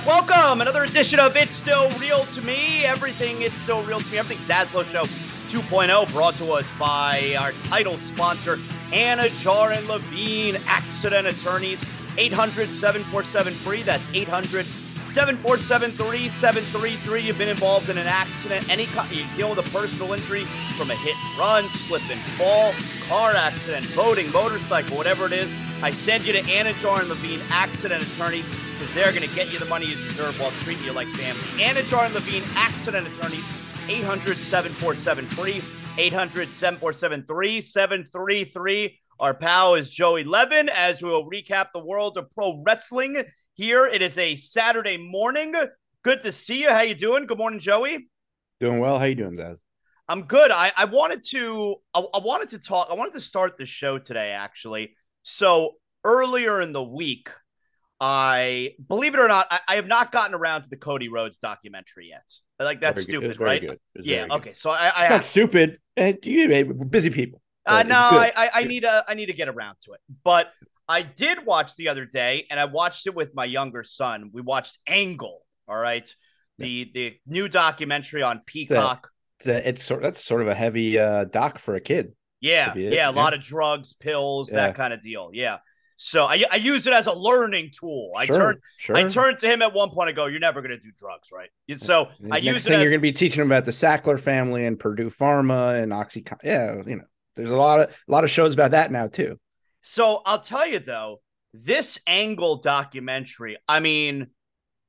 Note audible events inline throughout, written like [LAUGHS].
right, welcome. Another edition of It's Still Real to Me. Everything It's Still Real to Me. Everything Zaslow Show 2.0 brought to us by our title sponsor, Anidjar and Levine Accident Attorneys. 800 747 free. That's 800 747 3733. You've been involved in an accident, any you deal with a personal injury from a hit and run, slip and fall, car accident, boating, motorcycle, whatever it is. I send you to Anidjar and Levine Accident Attorneys because they're going to get you the money you deserve while treating you like family. Anidjar and Levine Accident Attorneys, 800 747 free, 800 747 3733. Our pal is Joey Levin as we will recap the world of pro wrestling here. It is a Saturday morning. Good to see you. How you doing? Good morning, Joey. Doing well. How you doing, Zaz? I'm good. I, I wanted to I, I wanted to talk. I wanted to start the show today, actually. So earlier in the week, I believe it or not, I, I, have not gotten around to the Cody Rhodes documentary yet. Like that's stupid, right? Yeah. Okay. So I, I not stupid. And you busy people. Uh, no, I, I, I need a I need to get around to it. But I did watch the other day, and I watched it with my younger son. We watched Angle. All right, the yeah. the new documentary on Peacock. It's a, it's, a, it's sort that's sort of a heavy uh, doc for a kid. Yeah, yeah, a yeah. lot of drugs, pills, yeah. that kind of deal. Yeah. So I, I use it as a learning tool. I sure, turn sure. I turned to him at one point. I go, "You're never going to do drugs, right?" So I use it. As, you're going to be teaching him about the Sackler family and Purdue Pharma and Oxycontin. Yeah, you know, there's a lot of a lot of shows about that now too. So I'll tell you though, this Angle documentary. I mean,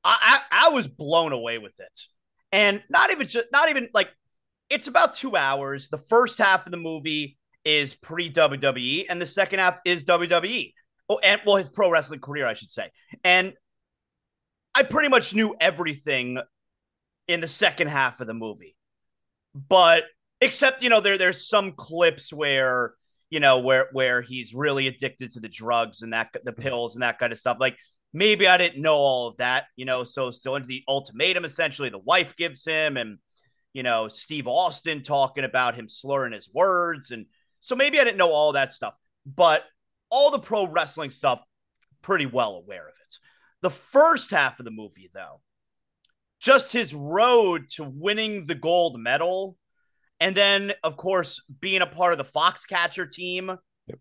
I, I, I was blown away with it, and not even just not even like it's about two hours. The first half of the movie is pre WWE, and the second half is WWE. Oh, and well, his pro wrestling career, I should say. And I pretty much knew everything in the second half of the movie, but except you know there there's some clips where you know where where he's really addicted to the drugs and that the pills and that kind of stuff. Like maybe I didn't know all of that, you know. So still into the ultimatum, essentially, the wife gives him, and you know Steve Austin talking about him slurring his words, and so maybe I didn't know all that stuff, but all the pro wrestling stuff, pretty well aware of it. The first half of the movie, though, just his road to winning the gold medal, and then, of course, being a part of the Foxcatcher team. Yep.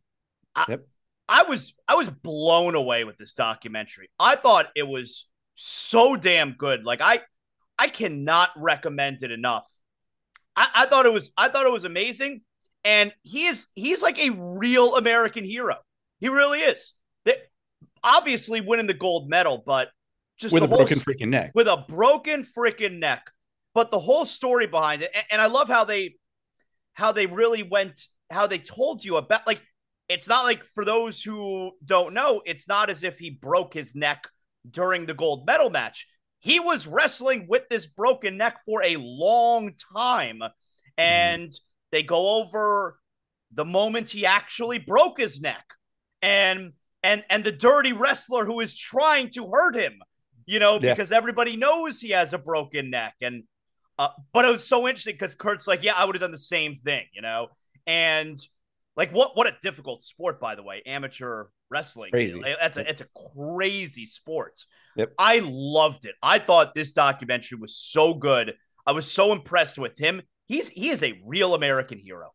I, yep. I was I was blown away with this documentary. I thought it was so damn good. Like I I cannot recommend it enough. I, I thought it was I thought it was amazing. And he is he's like a real American hero. He really is. They, obviously winning the gold medal, but just with a broken freaking neck. With a broken freaking neck. But the whole story behind it, and, and I love how they how they really went, how they told you about like it's not like for those who don't know, it's not as if he broke his neck during the gold medal match. He was wrestling with this broken neck for a long time. And mm. they go over the moment he actually broke his neck and and and the dirty wrestler who is trying to hurt him you know yeah. because everybody knows he has a broken neck. And uh, but it was so interesting because kurt's like yeah i would have done the same thing you know? And like what what a difficult sport by the way amateur wrestling. Crazy. that's a it's a crazy sport. Yep. i loved it. I thought this documentary was so good. I was so impressed with him. He's he is a real american hero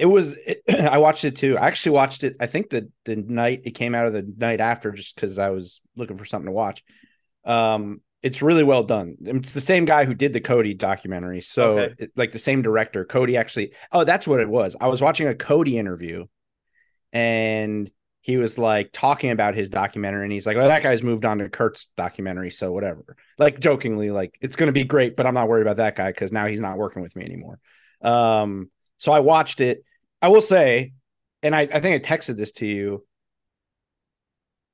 it was it, [CLEARS THROAT] i watched it too i actually watched it i think the the night it came out of the night after just because i was looking for something to watch um it's really well done it's the same guy who did the cody documentary so okay. it, like the same director cody actually oh that's what it was i was watching a cody interview and he was like talking about his documentary and he's like, "Oh, that guy's moved on to Kurt's documentary, so whatever." Like jokingly, like it's going to be great, but I'm not worried about that guy because now he's not working with me anymore. Um, so I watched it. I will say, and I, I think I texted this to you.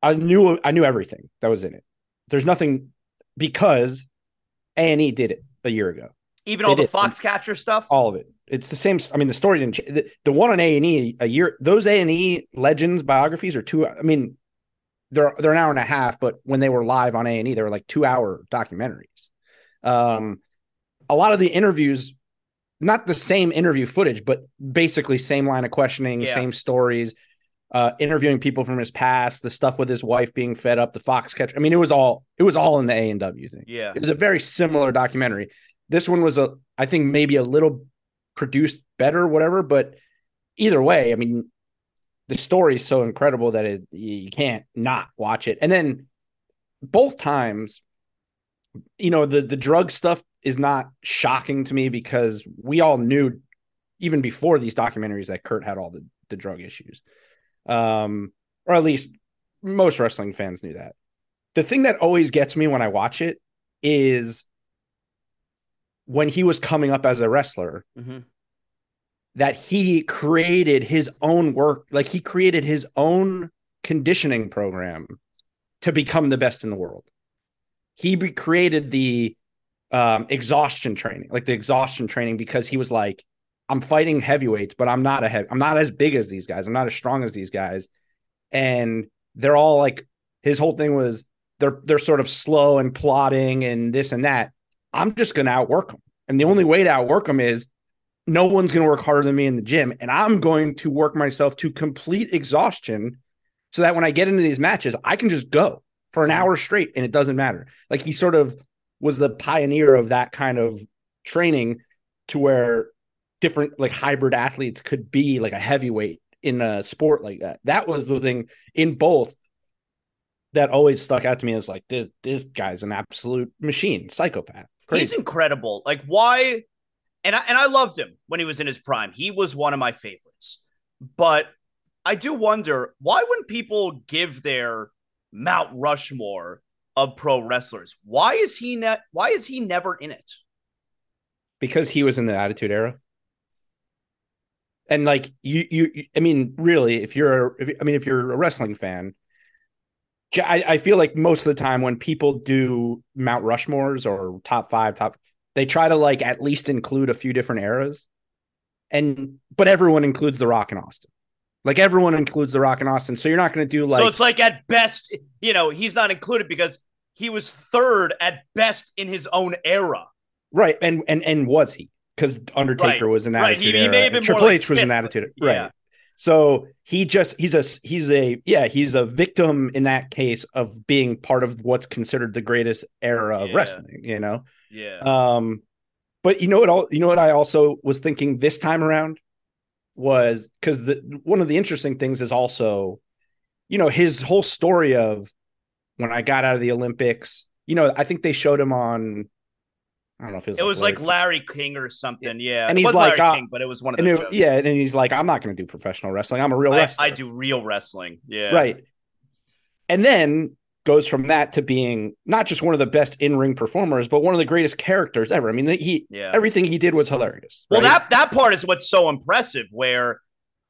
I knew I knew everything that was in it. There's nothing because A and E did it a year ago. Even they all the Foxcatcher stuff, all of it. It's the same. I mean, the story didn't. Change. The, the one on A and E a year. Those A and E legends biographies are two. I mean, they're they're an hour and a half, but when they were live on A and E, they were like two hour documentaries. Um, a lot of the interviews not the same interview footage, but basically same line of questioning, yeah. same stories. uh, interviewing people from his past, the stuff with his wife being fed up, the fox catch. I mean, it was all it was all in the A and W thing. Yeah. It was a very similar documentary. This one was a, I think maybe a little produced better, whatever. But either way, I mean, the story is so incredible that it you can't not watch it. And then both times, you know, the the drug stuff is not shocking to me because we all knew even before these documentaries that Kurt had all the the drug issues. Um, or at least most wrestling fans knew that. The thing that always gets me when I watch it is when he was coming up as a wrestler Mm-hmm. that he created his own work like he created his own conditioning program to become the best in the world he created the um, exhaustion training like the exhaustion training because he was like i'm fighting heavyweights but i'm not a heavy i'm not as big as these guys. I'm not as strong as these guys. And they're all like his whole thing was they're they're sort of slow and plotting and this and that. I'm just to outwork them and the only way to outwork them is no one's to work harder than me in the gym. And i'm going to work myself to complete exhaustion so that when i get into these matches i can just go for an hour straight and it doesn't matter like he sort of was the pioneer of that kind of training to where different like hybrid athletes could be like a heavyweight in a sport like that that was the thing in both that always stuck out to me as like this this guy's an absolute machine psychopath He's incredible. Like why? And I and I loved him when he was in his prime. He was one of my favorites. But I do wonder why wouldn't people give their Mount Rushmore of pro wrestlers? Why is he not? Why is he never in it? because he was in the attitude era and like you you i mean really if you're a, if, i mean if you're a wrestling fan I feel like most of the time when people do mount rushmores or top five top they try to like at least include a few different eras and but everyone includes the rock and austin like everyone includes the rock and austin so you're not going to do like so it's like at best, you know, he's not included because he was third at best in his own era. Right, and and and was he? Because Undertaker Right, was an right. attitude He- he era. may have been more Triple like H was an attitude, right? yeah. So he just he's a he's a yeah he's a victim in that case of being part of what's considered the greatest era of Yeah. wrestling. You know, Yeah. um, but you know what? All you know what I also was thinking this time around was because the one of the interesting things is also, you know, his whole story of when I got out of the Olympics. You know, I think they showed him on. I don't know if it was. it was like Larry- Larry King or something. Yeah. And It he's like, Larry uh, King, but it was one of those it- yeah, and he's like, I'm not going to do professional wrestling. I'm a real I, wrestler. I do real wrestling. Yeah. Right. And then goes from that to being not just one of the best in ring performers, but one of the greatest characters ever. I mean, he Yeah. everything he did was hilarious. Well, right? that that part is what's so impressive. Where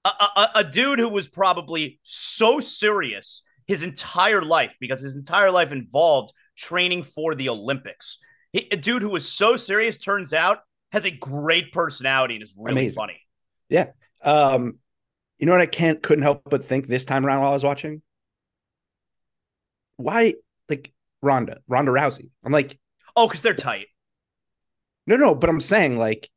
a, a, a dude who was probably so serious his entire life, because his entire life involved training for the Olympics. He, a dude who was so serious turns out has a great personality and is really Amazing. funny. Yeah. Um, you know what I can't couldn't help but think this time around while I was watching? Why like Ronda, Ronda Rousey? I'm like, Oh, because they're tight. no, no, but I'm saying like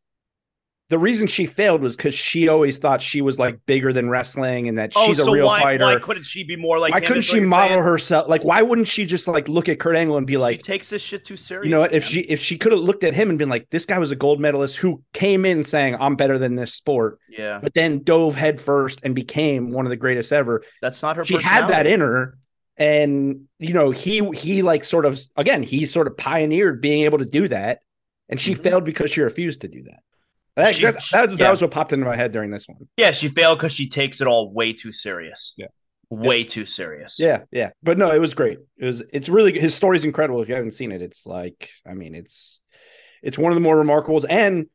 the reason she failed was because she always thought she was like bigger than wrestling and that Oh, she's so a real why fighter. why couldn't she be more like? why couldn't she model saying? herself? Like, why wouldn't she just like look at Kurt Angle and be She like, takes this shit too serious. you know what? If she if she could have looked at him and been like, this guy was a gold medalist who came in saying I'm better than this sport, yeah, but then dove headfirst and became one of the greatest ever. that's not her. She had that in her, and you know he he like sort of again he sort of pioneered being able to do that, and she Mhm. failed because she refused to do that. That, She- that, that, that was what popped into my head during this one. Yeah, she failed because she takes it all way too serious. Yeah. way too serious. Yeah, yeah, but no, it was great. It was it's really his story's incredible. If you haven't seen it, it's like I mean, it's it's one of the more remarkables, and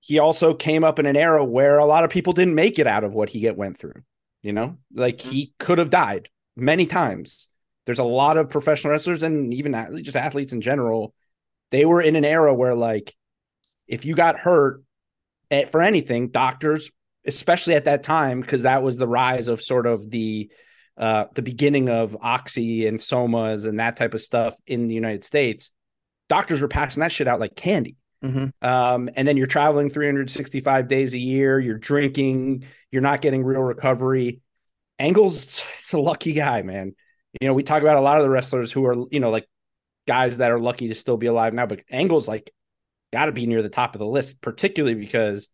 he also came up in an era where a lot of people didn't make it out of what he get went through. You know, like he could have died many times. There's a lot of professional wrestlers and even just athletes in general. They were in an era where like if you got hurt at, for anything, doctors, especially at that time, because that was the rise of sort of the uh, the beginning of oxy and somas and that type of stuff in the United States. Doctors were passing that shit out like candy. Mhm. Um, and then you're traveling 365 days a year, you're drinking, you're not getting real recovery. Angle's a lucky guy, man. You know, we talk about a lot of the wrestlers who are, you know, like guys that are lucky to still be alive now, but Angle's like got to be near the top of the list, particularly because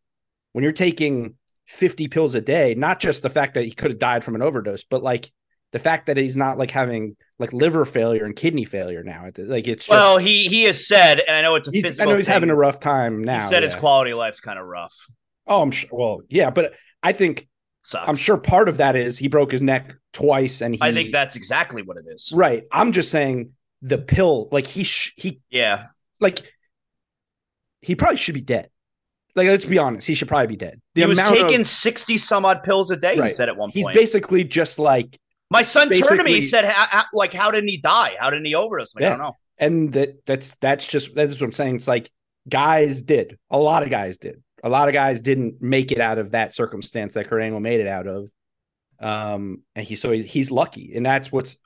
when you're taking 50 pills a day, not just the fact that he could have died from an overdose, but like the fact that he's not like having like liver failure and kidney failure now. Like it's just, well, he he has said, and I know it's a he's, I know he's thing. having a rough time now. He said yeah. his quality of life's kind of rough. Oh, I'm sure. Well, yeah, but I think Sucks. I'm sure part of that is he broke his neck twice, and he. I think that's exactly what it is. Right. I'm just saying the pill, like he sh- he yeah, like he probably should be dead. Like let's be honest, he should probably be dead. The he was taking of, sixty some odd pills a day. Right. He said at one He's point. He's basically just like my son turned to me. He said, "Like, how didn't he die? How didn't he overdose?" Like, yeah. I don't know. And that that's that's just that's what I'm saying. It's like guys did. A lot of guys did. A lot of guys didn't make it out of that circumstance that Kurt Angle made it out of. Um, and he so he's, he's lucky, and that's what's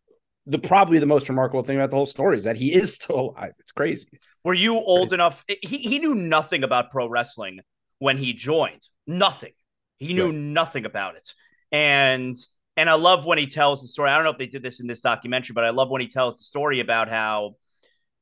the probably the most remarkable thing about the whole story is that he is still alive. It's crazy. Were you old enough? He he knew nothing about pro wrestling when he joined. Nothing. He knew right. nothing about it. And and I love when he tells the story. I don't know if they did this in this documentary, but I love when he tells the story about how,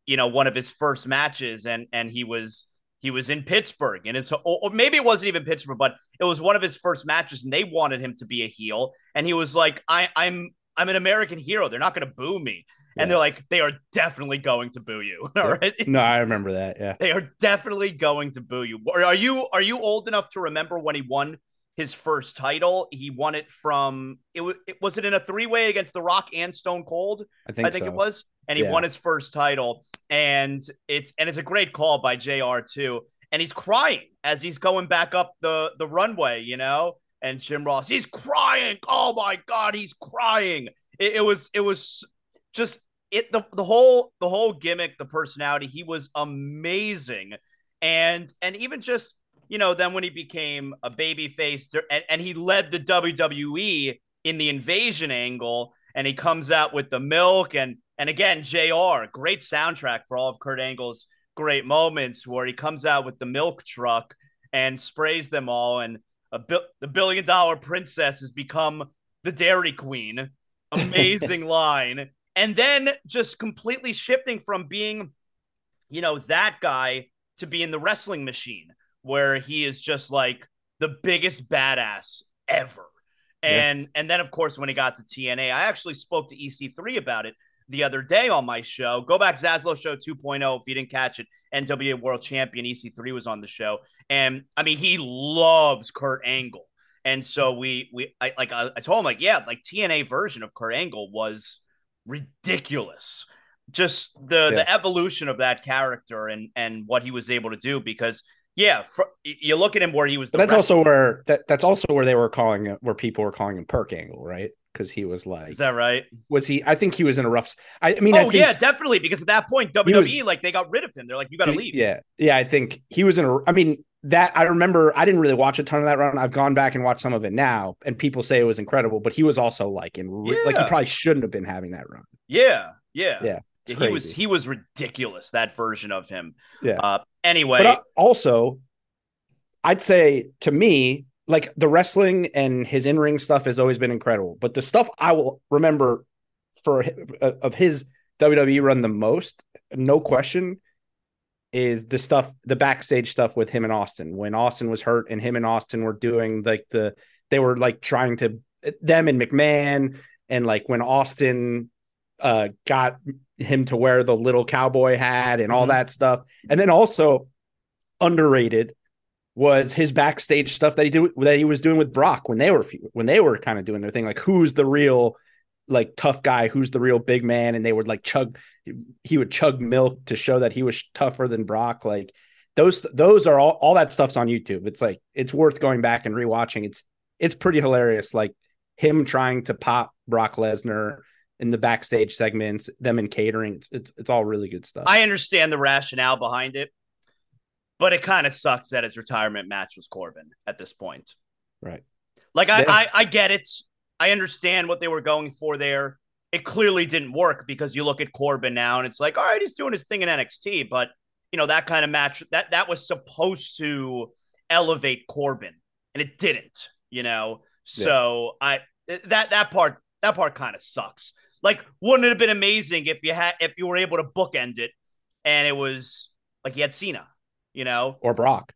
you know, one of his first matches and and he was he was in Pittsburgh and his or maybe it wasn't even Pittsburgh, but it was one of his first matches and they wanted him to be a heel. And he was like, I, I'm I'm an American hero. They're not gonna boo me. Yeah. And they're like, they are definitely going to boo you. [LAUGHS] All right. No, I remember that. Yeah. They are definitely going to boo you. Are you are you old enough to remember when he won his first title. He won it from it was it was it in a three way against The Rock and Stone Cold. I think I think so. it was, and he yeah. won his first title. And it's and it's a great call by Jr. too. And he's crying as he's going back up the the runway, you know. And Jim Ross, he's crying. Oh my god, he's crying. It, it was it was just it the the whole the whole gimmick, the personality. He was amazing, and and even just you know, then when he became a baby face and, and he led the WWE in the invasion angle, and he comes out with the milk and and again, JR, great soundtrack for all of Kurt Angle's great moments where he comes out with the milk truck and sprays them all, and a bi- the billion dollar princess has become the Dairy Queen. Amazing [LAUGHS] line. And then just completely shifting from being, you know, that guy to being the wrestling machine where he is just like the biggest badass ever. And yeah. and then of course when he got to TNA, I actually spoke to EC3 about it the other day on my show. Go back Zaslow Show 2.0 if you didn't catch it. NWA World Champion EC3 was on the show, and I mean he loves Kurt Angle, and so we we I like I, I told him like yeah like TNA version of Kurt Angle was ridiculous. Just the yeah. the evolution of that character and and what he was able to do because yeah, for, you look at him where he was. that's also where that that's also where they were calling where people were calling him Perk Angle, right? Because he was like, is that right? Was he? I think he was in a rough. I, I mean, oh I yeah, definitely. Because at that point, WWE was, like they got rid of him. They're like, you got to leave. Yeah, yeah. I think he was in a. I mean, that I remember. I didn't really watch a ton of that run. I've gone back and watched some of it now, and people say it was incredible. But he was also like in yeah. like he probably shouldn't have been having that run. Yeah, yeah, yeah. He was he was ridiculous. That version of him. Yeah. Uh, anyway, but uh, also I'd say to me, like the wrestling and his in ring stuff has always been incredible. But the stuff I will remember for uh, of his WWE run the most, no question, is the stuff, the backstage stuff with him and Austin. When Austin was hurt and him and Austin were doing like the, they were like trying to, them and McMahon, and like when Austin uh got him to wear the little cowboy hat and all mm-hmm. that stuff. And then also underrated was his backstage stuff that he did that he was doing with Brock when they were when they were kind of doing their thing like who's the real like tough guy who's the real big man and they would like chug he would chug milk to show that he was tougher than Brock like those those are all all that stuff's on YouTube it's like it's worth going back and rewatching it's it's pretty hilarious like him trying to pop Brock Lesnar in the backstage segments them in catering it's, it's all really good stuff I understand the rationale behind it but it kind of sucks that his retirement match was Corbin at this point. Right. Like I, I, I get it. I understand what they were going for there. It clearly didn't work because you look at Corbin now and it's like, all right, he's doing his thing in NXT, but you know that kind of match that that was supposed to elevate Corbin, and it didn't. You know, so yeah. I that that part that part kind of sucks. Like, wouldn't it have been amazing if you had if you were able to bookend it and it was like you had Cena, you know, or Brock?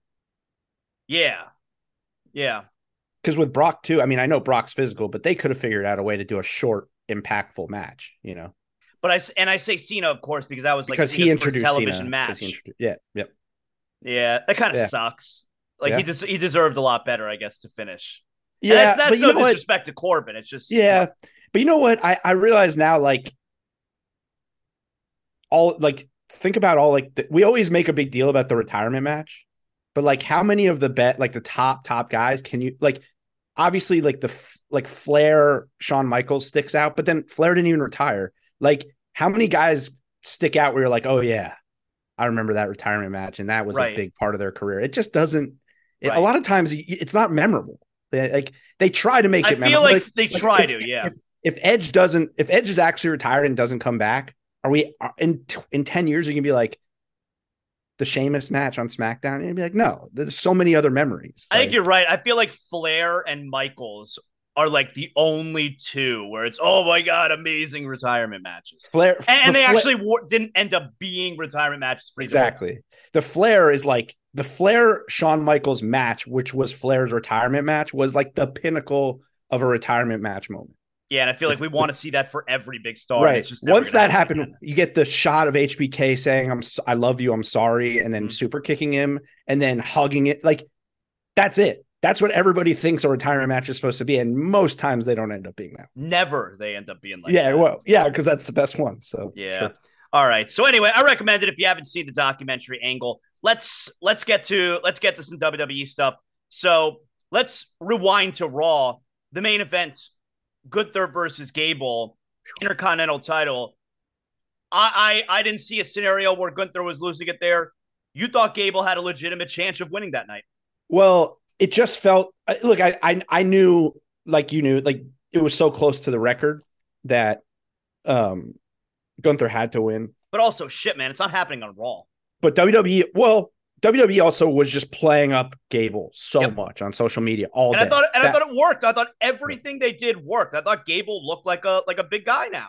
Yeah, yeah. Because with Brock too, I mean, I know Brock's physical, but they could have figured out a way to do a short, impactful match. You know. But I and I say Cena, of course, because that was like because Cena's he introduced television Cena, match. Introduced, yeah, yep. Yeah, that kind of Yeah. sucks. Like Yeah. he des- he deserved a lot better, I guess, to finish. And Yeah, that's, that's but you no know what? disrespect to Corbin. It's just Yeah, but you know what? I I realize now, like all like think about all like the, we always make a big deal about the retirement match, but like how many of the bet like the top top guys can you like? Obviously, like the f- like Flair, Shawn Michaels sticks out, but then Flair didn't even retire. Like how many guys stick out where you're like, oh yeah, I remember that retirement match, and that was Right. a big part of their career. It just doesn't. it- Right. a lot of times, it's not memorable. They, like they try to make I it. I feel memorable. like they try if- to, yeah. if- if Edge doesn't, if Edge is actually retired and doesn't come back, are we are- in in ten years? Are you gonna be like the Sheamus match on SmackDown? And you'd be like, no, there's so many other memories. I think you're right. I feel like Flair and Michaels are like the only two where it's oh my god, amazing retirement matches. Flair, And, and the they actually wa- didn't end up being retirement matches for either one. exactly the Flair is like the Flair Shawn Michaels match, which was Flair's retirement match, was like the pinnacle of a retirement match moment. Yeah, and I feel like we want to see that for every big star. right. It's just Once that happen happened, you get the shot of HBK saying, "I'm, I love you, I'm sorry," and then Mhm. super kicking him, and then hugging it. Like that's it. That's what everybody thinks a retirement match is supposed to be, and most times they don't end up being that. never they end up being like yeah, that. well, yeah, because that's the best one. So Yeah. sure. All right. So anyway, I recommend it if you haven't seen the documentary Angle. Let's let's get to let's get to some WWE stuff. So let's rewind to Raw, the main event, Gunther versus Gable, Intercontinental title. I I, I didn't see a scenario where Gunther was losing it there. You thought Gable had a legitimate chance of winning that night. Well, it just felt look. I, I I knew, like you knew, like it was so close to the record that um Gunther had to win. But also, shit, man, it's not happening on Raw. But WWE, well, WWE also was just playing up Gable so Yep. much on social media all And day. I thought and I thought it worked. I thought everything they did worked. I thought Gable looked like a like a big guy now.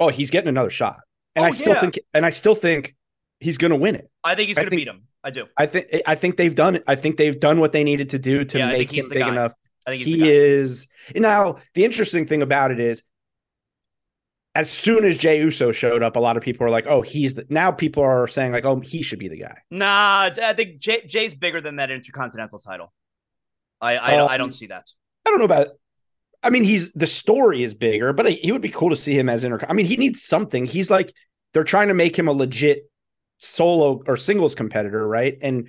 oh, he's getting another shot, and Oh, I still yeah. think, and I still think he's going to win it. I think he's going to beat him. I do. I think, I think they've done it. I think they've done what they needed to do to Yeah, make him big guy. enough. I think he's He is now. The interesting thing about it is, as soon as Jey Uso showed up, a lot of people are like, "Oh, he's the." Now people are saying like, "Oh, he should be the guy." Nah, I think Jay, Jay's bigger than that Intercontinental title. I I, don't- I Um, don't see that. I don't know about. I mean, he's the story is bigger, but he would be cool to see him as inter. I mean, he needs something. He's like they're trying to make him a legit solo or singles competitor, right? And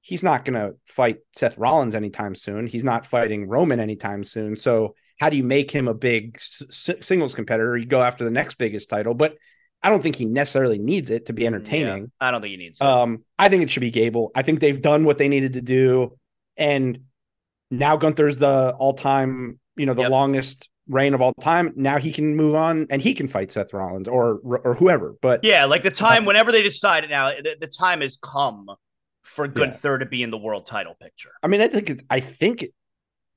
he's not going to fight Seth Rollins anytime soon. He's not fighting Roman anytime soon. So how do you make him a big s- singles competitor? You go after the next biggest title, but I don't think he necessarily needs it to be entertaining. Yeah, I don't think he needs. it. Um, I think it should be Gable. I think they've done what they needed to do, and now Gunther's the all-time, you know, the Yep. longest reign of all time. Now he can move on and he can fight Seth Rollins or or whoever. But yeah, like the time whenever they decide it now, the, the time has come for Gunther to be in the world title picture. I mean, I think it, I think it,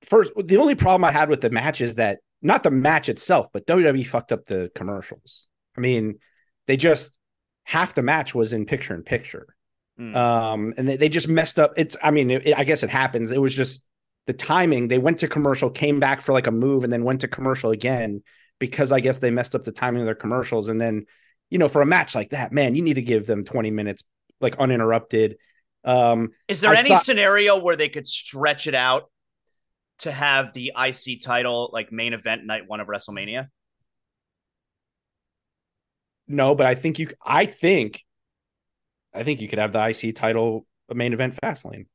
first the only problem I had with the match is that not the match itself, but WWE fucked up the commercials. I mean, they just half the match was in picture in picture. Mm. um and they, they just messed up it's i mean it, i guess it happens it was just the timing they went to commercial came back for like a move and then went to commercial again because i guess they messed up the timing of their commercials and then you know for a match like that man you need to give them 20 minutes like uninterrupted um Is there I any thought- scenario where they could stretch it out to have the IC title like main event night one of WrestleMania? no but i think you i think i think you could have the ic title main event fastlane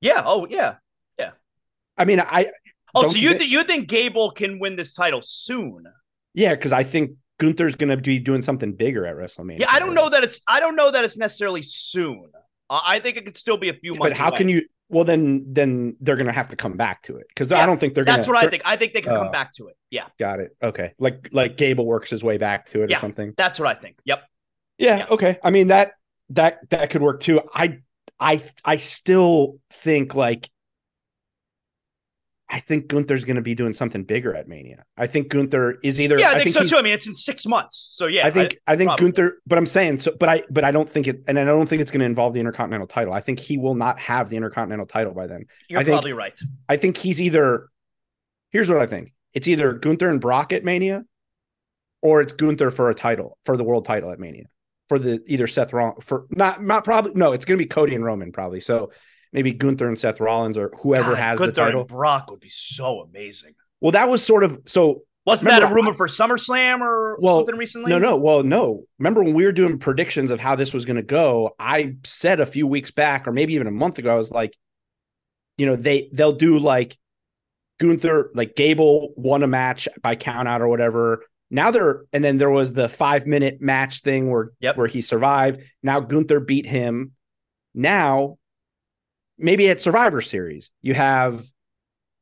Yeah. Oh, yeah. Yeah. I mean i Oh, so you you th- you think Gable can win this title soon? yeah because i think gunther's gonna be doing something bigger at wrestlemania Yeah, I don't know that it's I don't know that it's necessarily soon. Uh, I think it could still be a few but months. But how away. can you well then then they're gonna have to come back to it because Yeah, i don't think they're gonna That's what I think. I think they can uh, come back to it. Yeah, got it okay like like gable works his way back to it Yeah. or something that's what I think. Yep. yeah, Yeah. okay i mean that that that could work too i i i still think like i think Gunther's going to be doing something bigger at Mania. I think Gunther is either. Yeah, I, I think, so too. I mean, it's in six months, so yeah. I think I, think probably. Gunther, but I'm saying so, but I but I don't think it, and I don't think it's going to involve the Intercontinental title. I think he will not have the Intercontinental title by then. you're I think- probably right. I think he's either. Here's what I think: it's either Gunther and Brock at Mania, or it's Gunther for a title for the world title at Mania for the either Seth Rollins for not not probably no, it's going to be Cody and Roman probably. So maybe Gunther and Seth Rollins or whoever God, has Gunther the title. and Brock would be so amazing. Well, that was sort of so Wasn't that a rumor for SummerSlam or Well, something recently? No, no. Well, no. Remember when we were doing predictions of how this was going to go? I said a few weeks back, or maybe even a month ago, I was like, you know, they they'll do like Gunther, like Gable won a match by count out or whatever. Now they're and then there was the five minute match thing where Yep. where he survived. Now Gunther beat him. Now, maybe at Survivor Series, you have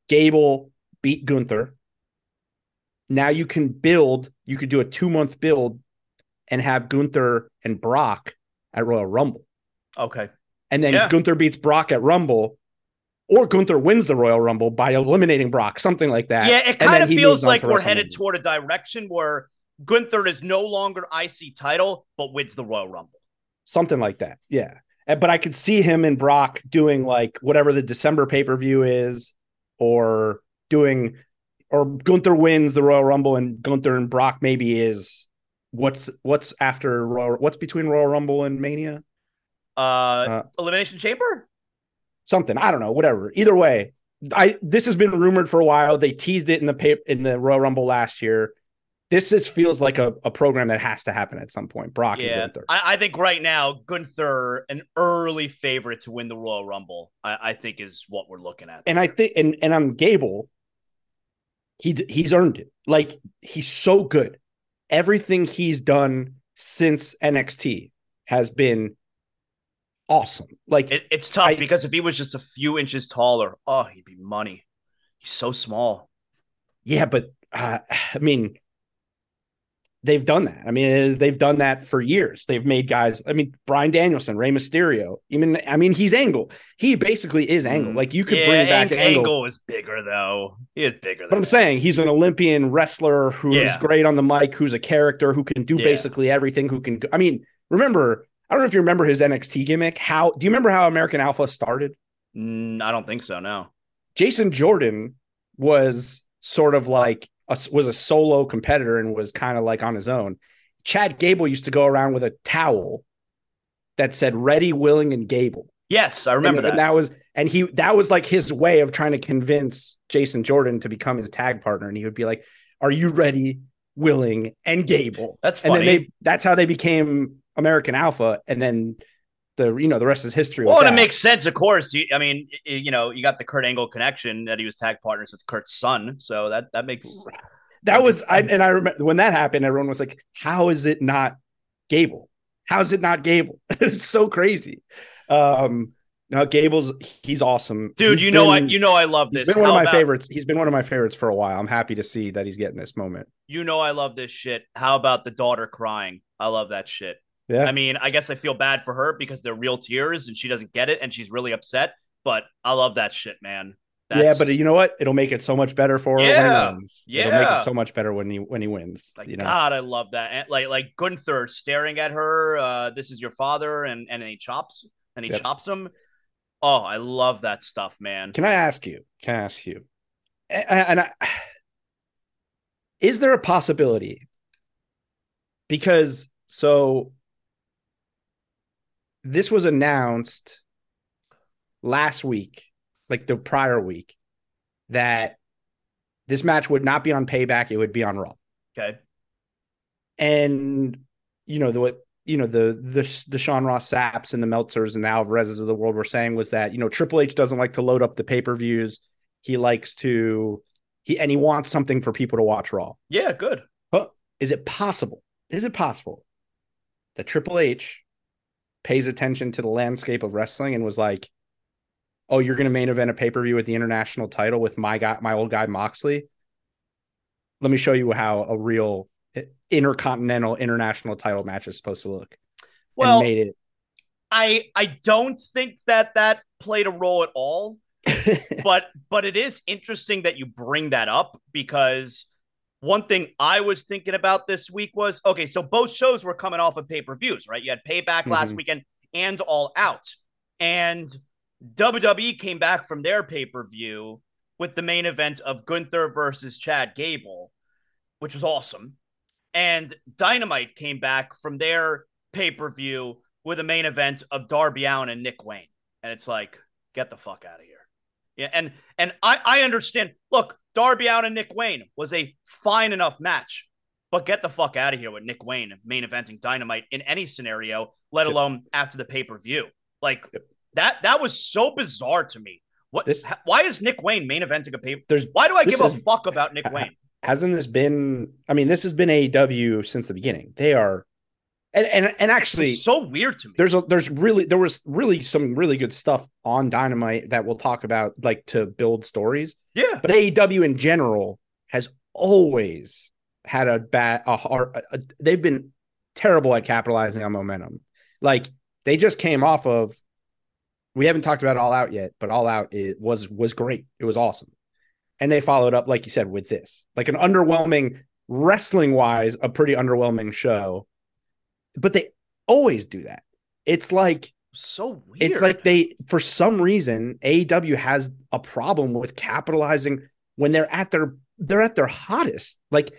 Gable beat Gunther. Now you can build, you could do a two month build and have Gunther and Brock at Royal Rumble. Okay. And then Yeah. Gunther beats Brock at Rumble, or Gunther wins the Royal Rumble by eliminating Brock, something like that. Yeah, it kind of feels like we're headed toward a direction where Gunther is no longer IC title, but wins the Royal Rumble. something like that. Yeah. Uh, But I could see him and Brock doing like whatever the December pay per view is, or doing, or Gunther wins the Royal Rumble and Gunther and Brock maybe is what's what's after Royal, what's between Royal Rumble and Mania? Uh, Uh, Elimination Chamber? Something I don't know. Whatever. Either way, I this has been rumored for a while. They teased it in the pay, in the Royal Rumble last year. This just feels like a, a program that has to happen at some point. Brock Yeah. and Gunther. I, I think right now, Gunther, an early favorite to win the Royal Rumble, I, I think is what we're looking at. and I think and and on Gable, he he's earned it. Like he's so good. Everything he's done since NXT has been awesome. Like It, it's tough I- because if he was just a few inches taller, oh, he'd be money. He's so small. yeah, but uh, [SIGHS] I mean, they've done that. I mean, they've done that for years. They've made guys. I mean, Bryan Danielson, Rey Mysterio. Even I mean, he's Angle. He basically is Angle. Mm. Like you could yeah, bring back Ang- Angle. Angle is bigger though. He is bigger. Than But I'm that. saying he's an Olympian wrestler who's Yeah. great on the mic, who's a character who can do Yeah. basically everything. Who can? I mean, remember? I don't know if you remember his NXT gimmick. How do you remember how American Alpha started? Mm, I don't think so. No. Jason Jordan was sort of like a, was a solo competitor and was kind of like on his own. Chad Gable used to go around with a towel that said "Ready, Willing, and Gable." Yes, I remember and, that. and that was and he that was like his way of trying to convince Jason Jordan to become his tag partner. And he would be like, "Are you ready, willing, and Gable?" That's And then they that's how they became American Alpha. And then the you know the rest is history. well, and it makes sense, of course. You, I mean, you know, you got the Kurt Angle connection that he was tag partners with Kurt's son, so that that makes that was I, and I remember when that happened, everyone was like, "How is it not Gable? How is it not Gable?" [LAUGHS] it's so crazy. Um, now Gable's he's awesome, dude. He's you know, I you know, I love this. been one of my about- favorites. He's been one of my favorites for a while. I'm happy to see that he's getting this moment. You know, I love this shit. How about the daughter crying? I love that shit. Yeah. I mean, I guess I feel bad for her because they're real tears and she doesn't get it and she's really upset. But I love that shit, man. yeah, but you know what? It'll make it so much better for her when Yeah. he wins. It'll make it so much better when he when he wins. Like you know, God, I love that. And like like Gunther staring at her. Uh, this is your father, and and then he chops and he Yep. chops him. Oh, I love that stuff, man. can I ask you? Can I ask you? And I, [SIGHS] is there a possibility? Because so this was announced last week, like the prior week, that this match would not be on Payback; it would be on Raw. Okay. and you know the what you know the the the Sean Ross Sapps and the Meltzers and the Alvarez's of the world were saying was that you know Triple H doesn't like to load up the pay per views. He likes to he and he wants something for people to watch Raw. Yeah, good. But is it possible? Is it possible that Triple H pays attention to the landscape of wrestling and was like, "Oh, you're going to main event a pay per view with the international title with my guy, my old guy Moxley. Let me show you how a real eh, intercontinental international title match is supposed to look." Well, made it. I I don't think that that played a role at all. [LAUGHS] but but it is interesting that you bring that up because one thing I was thinking about this week was okay, so both shows were coming off of pay-per-views, right? You had payback last Mhm. weekend and all out. And WWE came back from their pay-per-view with the main event of Gunther versus Chad Gable, which was awesome. And Dynamite came back from their pay-per-view with a main event of Darby Allin and Nick Wayne. And it's like, get the fuck out of here. Yeah, and and I I understand. Look, Darby Allin and Nick Wayne was a fine enough match, but get the fuck out of here with Nick Wayne main eventing Dynamite in any scenario, let Yep. alone after the pay per view. Like Yep. that that was so bizarre to me. What? This- why is Nick Wayne main eventing a pay? There's Why do I give is- a fuck about Nick Wayne? hasn't this been I mean, this has been AEW since the beginning. They are and and, and actually so weird to me. there's a there's really there was really some really good stuff on Dynamite that we'll talk about like to build stories. yeah, But AEW in general has always had a bad a a, a- they've been terrible at capitalizing on momentum. Like they just came off of we haven't talked about all out yet, but all out it was was great. It was awesome. And they followed up like you said with this. Like an underwhelming wrestling wise a pretty underwhelming show. But they always do that. It's like so weird. it's like they, for some reason, AEW has a problem with capitalizing when they're at their they're at their hottest. Like,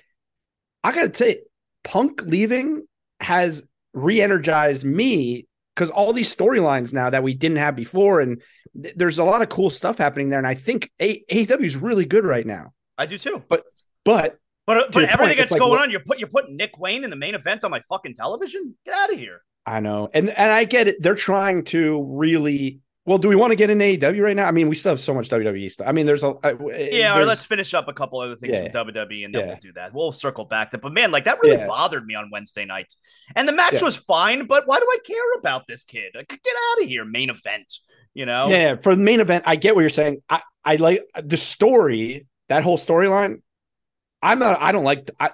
I gotta say, Punk leaving has re-energized me because all these storylines now that we didn't have before, and th- there's a lot of cool stuff happening there. And I think a- AEW is really good right now. I do too. But But but your everything point, that's like, going what- on, you're put you're putting Nick Wayne in the main event on my fucking television. Get out of here. I know, and and I get it. They're trying to really. Well, do we want to get in AEW right now? I mean, we still have so much WWE stuff. I mean, there's a uh, Yeah, or there's- let's finish up a couple other things Yeah. from WWE and then Yeah. we'll do that. We'll circle back to but man, like that really Yeah. bothered me on Wednesday night. And the match was fine, but why do I care about this kid? Like, get out of here, main event. You know? Yeah, for the main event, I get what you're saying. I, I like the story, that whole storyline. I'm not. I don't like. I.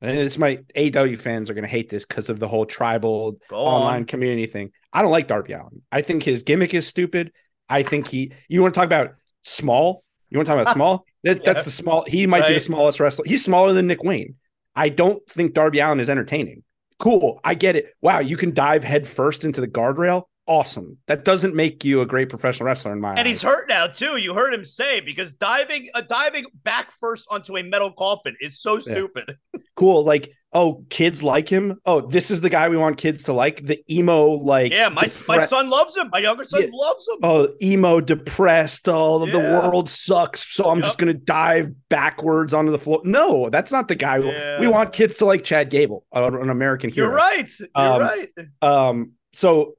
And it's my AEW fans are going to hate this because of the whole tribal online on. community thing. I don't like Darby Allin. I think his gimmick is stupid. I think he. You want to talk about small? You want to talk about [LAUGHS] small? That, Yeah. That's the small. He might be the smallest wrestler. He's smaller than Nick Wayne. I don't think Darby Allin is entertaining. Cool. I get it. Wow, you can dive head first into the guardrail. Awesome. That doesn't make you a great professional wrestler in my And eyes. he's hurt now too. You heard him say because diving uh, diving back first onto a metal coffin is so stupid. [LAUGHS] cool. Like, oh, kids like him. Oh, this is the guy we want kids to like. The emo, like, Yeah, my depre- my son loves him. My younger son Yeah. loves him. Oh, emo, depressed. Oh, the world sucks. So I'm Yep. just gonna dive backwards onto the floor. No, that's not the guy. we- Yeah. We want kids to like Chad Gable, uh, an American hero. You're right. You're Um, right. Um, so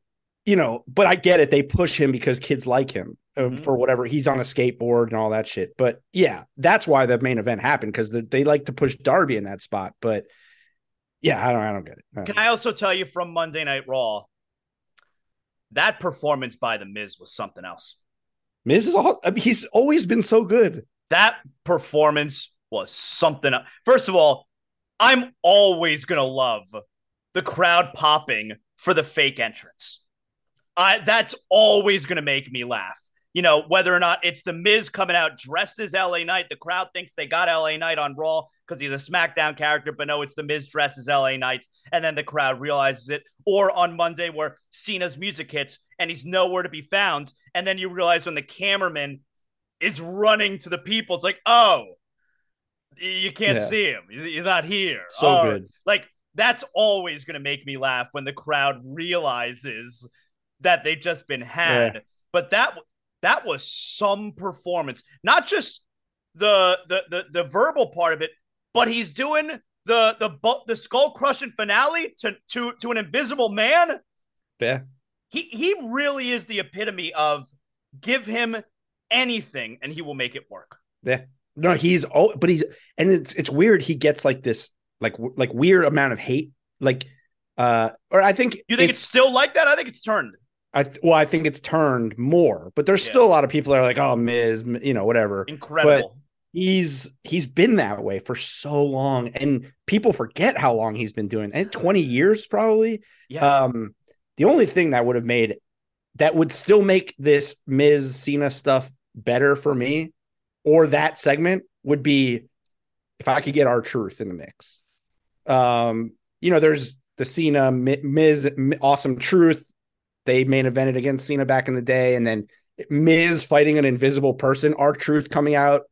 you know, but I get it. They push him because kids like him uh, Mhm. for whatever. He's on a skateboard and all that shit. But yeah, that's why the main event happened because they, they like to push Darby in that spot. But yeah, I don't, I don't get it. I don't Can I also tell you from Monday Night Raw? That performance by The Miz was something else. Miz is all. I mean, he's always been so good. That performance was something else. First of all, I'm always going to love the crowd popping for the fake entrance. I that's always going to make me laugh. You know, whether or not it's the Miz coming out dressed as LA Knight, the crowd thinks they got LA Knight on Raw because he's a SmackDown character, but no, it's the Miz dressed as LA Knight, and then the crowd realizes it. Or on Monday, where Cena's music hits and he's nowhere to be found, and then you realize when the cameraman is running to the people, it's like, oh, you can't Yeah. see him. He's, not here. So Oh, good. Like that's always going to make me laugh when the crowd realizes that they've just been had. But that that was some performance, not just the the the, the verbal part of it, but he's doing the the the skull crushing finale to to to an invisible man. Yeah. He he really is the epitome of give him anything and he will make it work. Yeah. No, he's oh, but he's and it's it's weird. He gets like this like like weird amount of hate. Like, uh, or I think You think it's, still like that? I think it's turned. I well, I think it's turned more, but there's Yeah. still a lot of people that are like, oh, Miz, you know, whatever. Incredible. But He's he's been that way for so long, and people forget how long he's been doing. it. And twenty years probably. yeah. Um, the only thing that would have made that would still make this Miz Cena stuff better for me, or that segment would be if I could get R-Truth in the mix. Um, you know, there's the Cena Miz Awesome Truth. They main evented against Cena back in the day, and then Miz fighting an invisible person. R-Truth coming out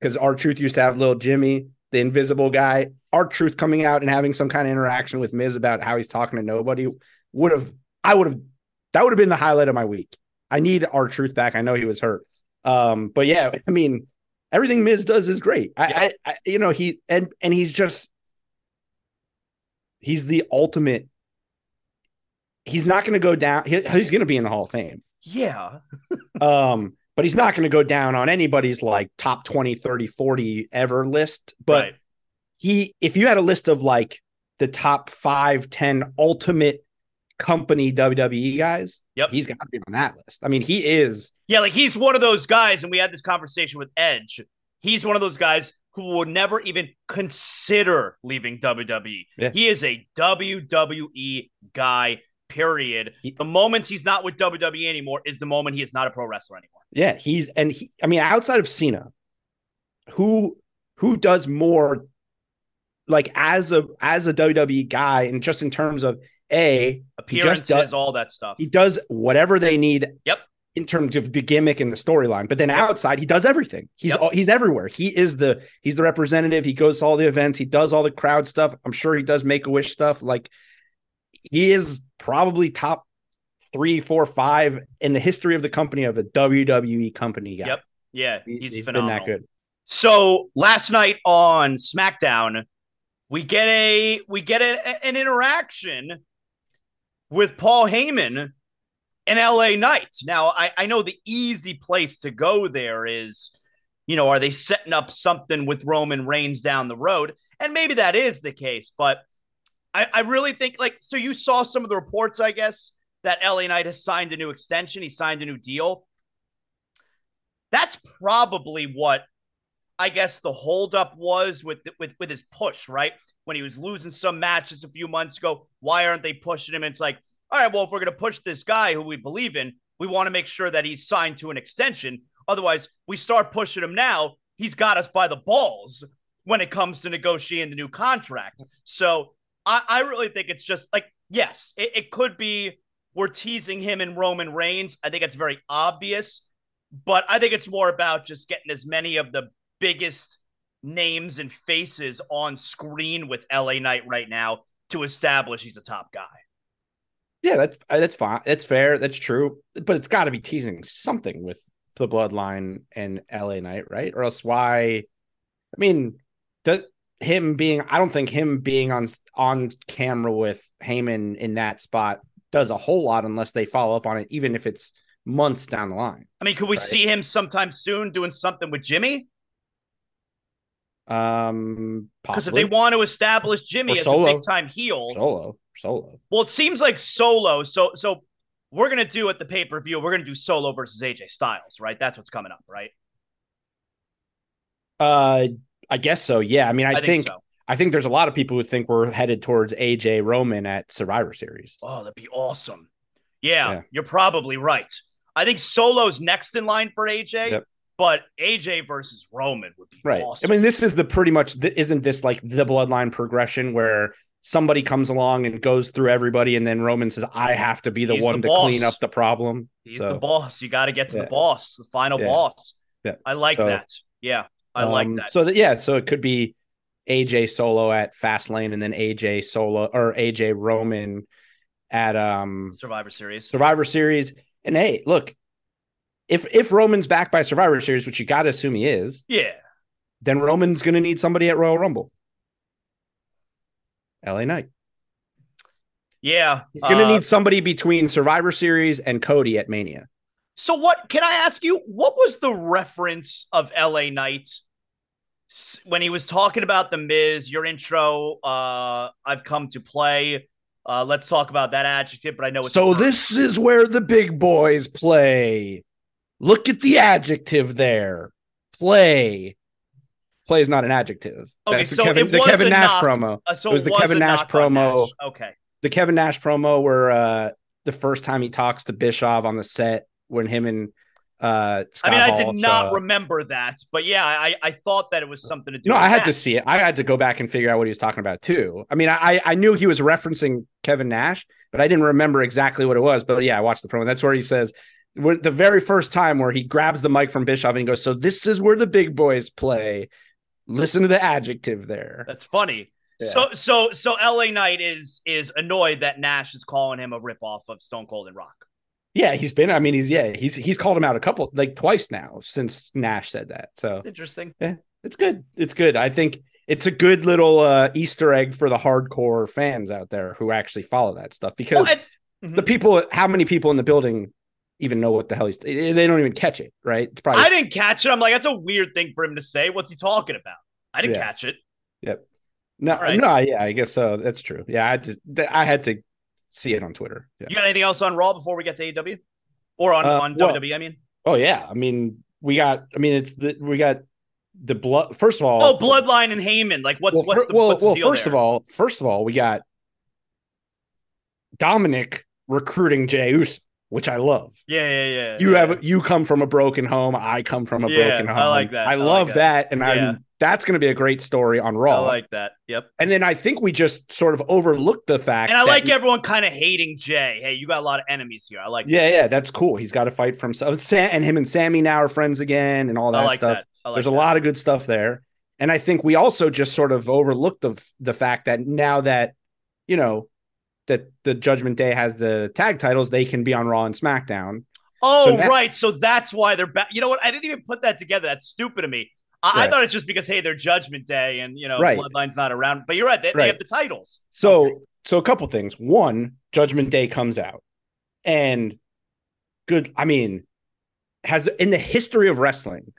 because R-Truth used to have little Jimmy, the invisible guy. R-Truth coming out and having some kind of interaction with Miz about how he's talking to nobody would have. I would have. That would have been the highlight of my week. I need R-Truth back. I know he was hurt. Um, but yeah, [LAUGHS] I mean, everything Miz does is great. I, yeah. I, I, you know, he and and he's just he's the ultimate. He's not going to go down. He, he's going to be in the Hall of Fame. Yeah. [LAUGHS] um, but he's not going to go down on anybody's like top 20, 30, 40 ever list. But right. he, if you had a list of like the top five, 10 ultimate company WWE guys, yep. he's got to be on that list. I mean, he is. Yeah, like he's one of those guys, and we had this conversation with Edge. He's one of those guys who will never even consider leaving WWE. Yeah. He is a WWE guy, period. The moment he's not with WWE anymore is the moment he is not a pro wrestler anymore. Yeah, he's and he I mean outside of Cena, who who does more like as a as a WWE guy and just in terms of a appearances, does, all that stuff. He does whatever they need. Yep. In terms of the gimmick and the storyline, but then yep. outside he does everything. He's yep. all, he's everywhere. He is the he's the representative. He goes to all the events. He does all the crowd stuff. I'm sure he does Make a Wish stuff. Like he is probably top three, four, five in the history of the company of a WWE company guy. Yep. Yeah, he's, he's phenomenal. been that good. So last night on SmackDown, we get a we get a, an interaction with Paul Heyman and LA Knight. Now, I, I know the easy place to go there is, you know, are they setting up something with Roman Reigns down the road? And maybe that is the case, but I, I really think like so you saw some of the reports, I guess, that LA Knight has signed a new extension, he signed a new deal. That's probably what I guess the holdup was with with with his push, right? When he was losing some matches a few months ago, why aren't they pushing him? And it's like, all right, well, if we're gonna push this guy who we believe in, we want to make sure that he's signed to an extension. Otherwise, we start pushing him now. He's got us by the balls when it comes to negotiating the new contract. So I, I really think it's just like, yes, it, it could be we're teasing him in Roman Reigns. I think it's very obvious, but I think it's more about just getting as many of the biggest names and faces on screen with LA Knight right now to establish he's a top guy. Yeah, that's uh, that's fine. That's fair. That's true. But it's got to be teasing something with the Bloodline and LA Knight, right? Or else why? I mean, does him being? I don't think him being on on camera with Heyman in that spot does a whole lot unless they follow up on it, even if it's months down the line. I mean, could we right? see him sometime soon doing something with Jimmy? Um, because if they want to establish Jimmy as a big time heel, solo, solo. Well, it seems like solo. So, so we're gonna do at the pay per view. We're gonna do solo versus AJ Styles, right? That's what's coming up, right? Uh, I guess so. Yeah. I mean, I, I think, think so. I think there's a lot of people who think we're headed towards AJ Roman at Survivor Series. Oh, that'd be awesome. Yeah, yeah. you're probably right. I think Solo's next in line for AJ. Yep. But AJ versus Roman would be right. Awesome. I mean, this is the pretty much isn't this like the bloodline progression where somebody comes along and goes through everybody, and then Roman says, "I have to be the He's one the to clean up the problem." He's so, the boss. You got to get to yeah. the boss, the final yeah. boss. Yeah, I like so, that. Yeah, I um, like that. So that yeah, so it could be AJ Solo at Fastlane, and then AJ Solo or AJ Roman at um Survivor Series. Survivor Series. And hey, look, if if Roman's back by Survivor Series, which you got to assume he is, yeah, then Roman's going to need somebody at Royal Rumble. LA Knight. Yeah, he's going to uh, need somebody between Survivor Series and Cody at Mania. So, what can I ask you? What was the reference of LA Knight when he was talking about the Miz? Your intro, uh, I've come to play. Uh, let's talk about that adjective, but I know it's so. This is where the big boys play. Look at the adjective there. Play. Play is not an adjective. Okay, That's so Kevin, the Kevin Nash knock, promo. Uh, so it was the Kevin Nash promo. Nash. Okay. The Kevin Nash promo where uh, the first time he talks to Bischoff on the set when him and Uh, Scott I mean, I did not remember that, but yeah, I I thought that it was something to do. No, I had that. to see it. I had to go back and figure out what he was talking about too. I mean, I I knew he was referencing Kevin Nash, but I didn't remember exactly what it was. But yeah, I watched the promo. That's where he says the very first time where he grabs the mic from Bischoff and goes, "So this is where the big boys play." Listen to the adjective there. That's funny. Yeah. So so so LA Knight is is annoyed that Nash is calling him a ripoff of Stone Cold and Rock. Yeah, he's been. I mean, he's yeah, he's he's called him out a couple like twice now since Nash said that. So That's interesting. Yeah, it's good. It's good. I think it's a good little uh, Easter egg for the hardcore fans out there who actually follow that stuff because well, mm-hmm. the people, how many people in the building even know what the hell he's? They don't even catch it, right? It's probably. I didn't catch it. I'm like, that's a weird thing for him to say. What's he talking about? I didn't yeah. catch it. Yep. No, right. no, yeah, I guess so. That's true. Yeah, I just I had to see it on Twitter. Yeah. You got anything else on Raw before we get to AEW or on uh, on well, WWE? I mean, oh yeah, I mean we got. I mean it's the we got the blood. First of all, oh Bloodline and Heyman. Like what's well, what's the well, what's well the first there? of all, first of all, we got Dominic recruiting Jey Uso which I love. Yeah, yeah, yeah. You yeah. have you come from a broken home. I come from a yeah, broken home. I like that. I, I love like that. that, and yeah. I'm that's going to be a great story on Raw. I like that. Yep. And then I think we just sort of overlooked the fact. And I like everyone kind of hating Jey. Hey, you got a lot of enemies here. I like. Yeah, that. yeah, that's cool. He's got to fight from Sam and him and Sami now are friends again, and all that like stuff. That. Like There's that. a lot of good stuff there, and I think we also just sort of overlooked the the fact that now that you know that the Judgment Day has the tag titles, they can be on Raw and SmackDown. Oh, so that, right. So that's why they're back. You know what? I didn't even put that together. That's stupid of me. I, right. I thought it's just because hey, they're Judgment Day and you know right. Bloodline's not around. But you're right. They, right. they have the titles. So okay. so a couple things. One, Judgment Day comes out, and good. I mean, has in the history of wrestling,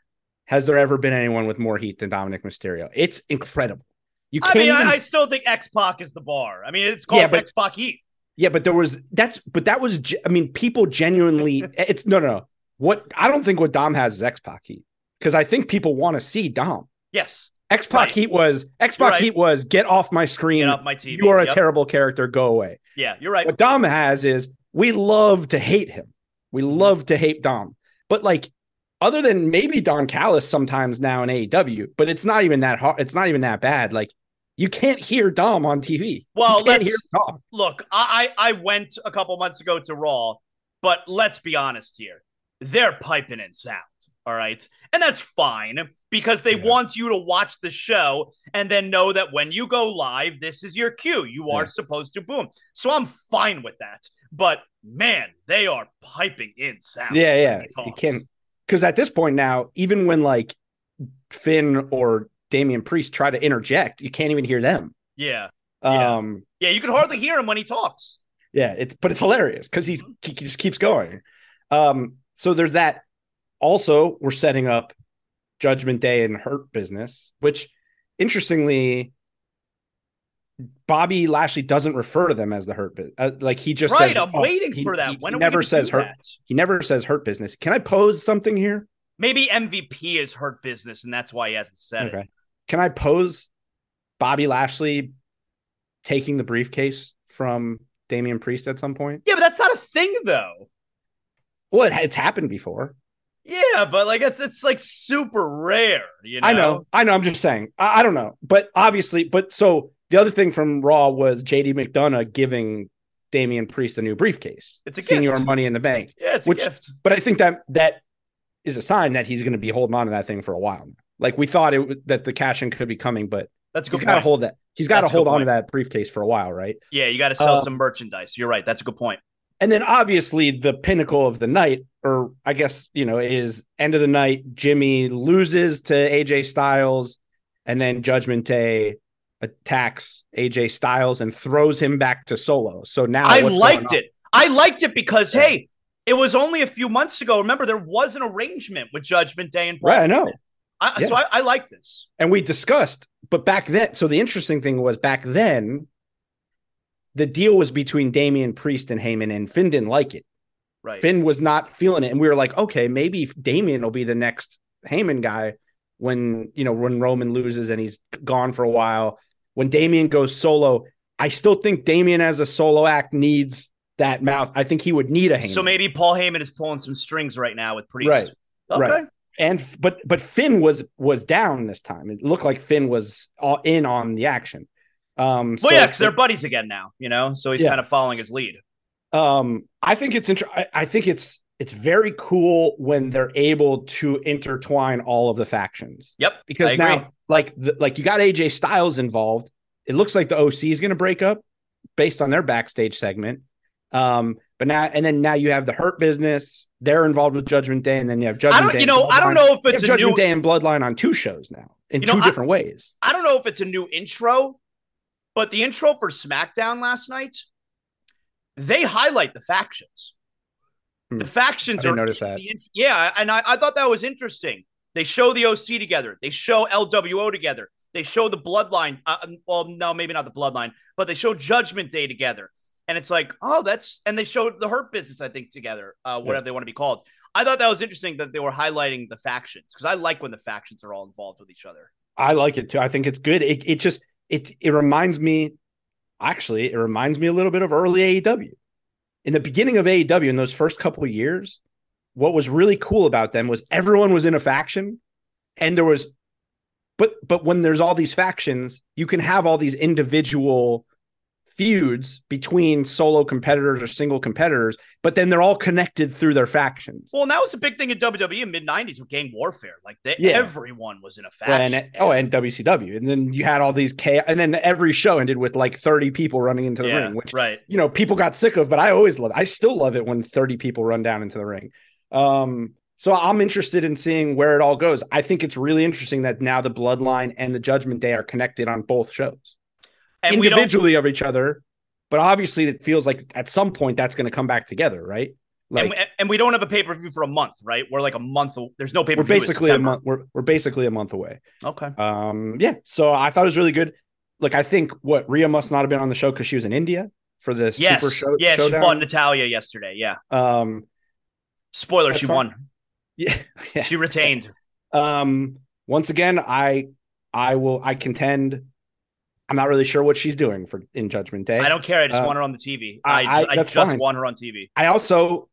has there ever been anyone with more heat than Dominic Mysterio? It's incredible. You can't I mean, even... I, I, still think X Pac is the bar. I mean, it's called yeah, X Pac Heat. Yeah, but there was that's but that was I mean people genuinely [LAUGHS] it's no no no what I don't think what Dom has is X Pac heat because I think people want to see Dom. Yes. X Pac right. heat was X Pac right. heat was get off my screen. Get off my TV. You are a terrible character. Go away. Yeah, you're right. What Dom has is we love to hate him. We mm-hmm. love to hate Dom. But like other than maybe Don Callis sometimes now in AEW, but it's not even that hard. It's not even that bad. Like you can't hear Dom on TV. Well, let's hear Dom. Look, I I went a couple months ago to Raw, but let's be honest here. They're piping in sound. All right. And that's fine because they yeah. want you to watch the show and then know that when you go live, this is your cue. You are yeah. supposed to boom. So I'm fine with that. But man, they are piping in sound. Yeah, yeah. You can because at this point now, even when like Finn or Damian Priest try to interject, you can't even hear them. Yeah. Um, yeah, you can hardly hear him when he talks. Yeah, it's but it's hilarious because he's he just keeps going. Um, so there's that. Also, we're setting up Judgment Day and Hurt Business, which interestingly, Bobby Lashley doesn't refer to them as the Hurt Business. Uh, like he just right. Says, I'm waiting he, for that. He, when he never says Hurt. That? He never says Hurt Business. Can I pose something here? Maybe MVP is Hurt Business, and that's why he hasn't said okay. it. Can I pose Bobby Lashley taking the briefcase from Damian Priest at some point? Yeah, but that's not a thing though. Well, it's happened before. Yeah, but like it's it's like super rare, you know. I know, I know. I'm just saying. I, I don't know, but obviously, but so the other thing from Raw was JD McDonagh giving Damian Priest a new briefcase. It's a senior money in the bank. Yeah, it's which, a gift. But I think that that is a sign that he's going to be holding on to that thing for a while. Now. Like we thought it that the cash in could be coming, but that's a good he's got to hold that. He's got to hold on to that briefcase for a while, right? Yeah, you got to sell um, some merchandise. You're right. That's a good point. And then obviously the pinnacle of the night, or I guess you know, is end of the night. Jimmy loses to AJ Styles, and then Judgment Day attacks AJ Styles and throws him back to Solo. So now I liked it. I liked it because yeah. hey, it was only a few months ago. Remember, there was an arrangement with Judgment Day and Paul right. I know. I, yeah. So I, I like this. And we discussed, but back then, so the interesting thing was back then, the deal was between Damian Priest and Heyman, and Finn didn't like it. Right. Finn was not feeling it. And we were like, okay, maybe Damian will be the next Heyman guy when, you know, when Roman loses and he's gone for a while. When Damian goes solo, I still think Damian as a solo act needs that mouth. I think he would need a Heyman. So maybe Paul Heyman is pulling some strings right now with Priest. Right. Okay. Right. and but but Finn was was down this time. It looked like Finn was all in on the action. Um, Well, so- yeah, because they're buddies again now, you know, so he's Yeah. kind of following his lead. Um i think it's inter- I, I think it's it's very cool when they're able to intertwine all of the factions. Yep. because now like the, like you got aj styles involved. It looks like the oc is going to break up based on their backstage segment. Um but now and then now you have the hurt business. They're involved with judgment day and then you have I judgment don't, day you know, I don't know if it's a judgment new, day and bloodline on two shows now in You know, two I- different ways. I don't know if it's a new intro, but the intro for SmackDown last night, they highlight the factions. Hmm. The factions are notice that yeah, and I, I thought that was interesting. They show the OC together. They show LWO together. They show the Bloodline. Uh, um, well, no, maybe not the Bloodline, but they show Judgment Day together. And it's like, oh, that's and they showed the Hurt Business, I think, together, uh, whatever they want to be called. I thought that was interesting that they were highlighting the factions because I like when the factions are all involved with each other. I like it too. I think it's good. It it just it it reminds me actually it reminds me a little bit of early AEW. In the beginning of AEW in those first couple of years, what was really cool about them was everyone was in a faction and there was but but when there's all these factions, you can have all these individual feuds between solo competitors or single competitors, but then they're all connected through their factions. Well, and that was a big thing in WWE in mid '90s with Gang Warfare. Like they, Yeah. everyone was in a faction. and oh, and WCW, and then you had all these chaos, and then every show ended with like thirty people running into the yeah, ring, which right. you know people got sick of, but I always love. I still love it when thirty people run down into the ring. Um, so I'm interested in seeing where it all goes. I think it's really interesting that now the Bloodline and the Judgment Day are connected on both shows, And individually of each other, but obviously it feels like at some point that's going to come back together, right? Like and, we, and we don't have a pay per view for a month, right? We're like a month. There's no pay per view. we're basically a month. We're we're basically a month away. Okay. Um, yeah. So I thought it was really good. Look, I think what Rhea must not have been on the show because she was in India for the Yes. super show. yeah, she showdown. fought Natalya yesterday. Yeah. Um, Spoiler: she fine. won. [LAUGHS] yeah. yeah. She retained. Um, once again, I I will I contend. I'm not really sure what she's doing for in Judgment Day. I don't care. I just Uh, want her on the TV. I- I, just, I- I, just fine. want her on TV. I also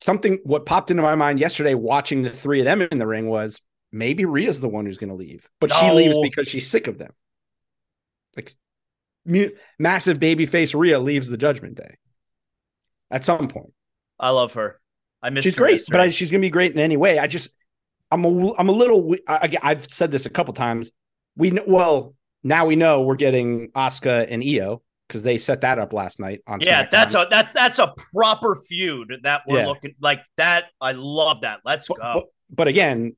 something what popped into my mind yesterday watching the three of them in the ring was maybe Rhea's the one who's going to leave, but she leaves because she's sick of them. Like mu- massive baby face Rhea leaves the Judgment Day at some point. I love her. I miss. she's great, but I, she's going to be great in any way. I just I'm a I'm a little I, again, I've said this a couple times. We well now we know we're getting Asuka and Io because they set that up last night on yeah, SmackDown. that's a that's that's a proper feud that we're Yeah. looking like that. I love that. Let's but, go. but, but again,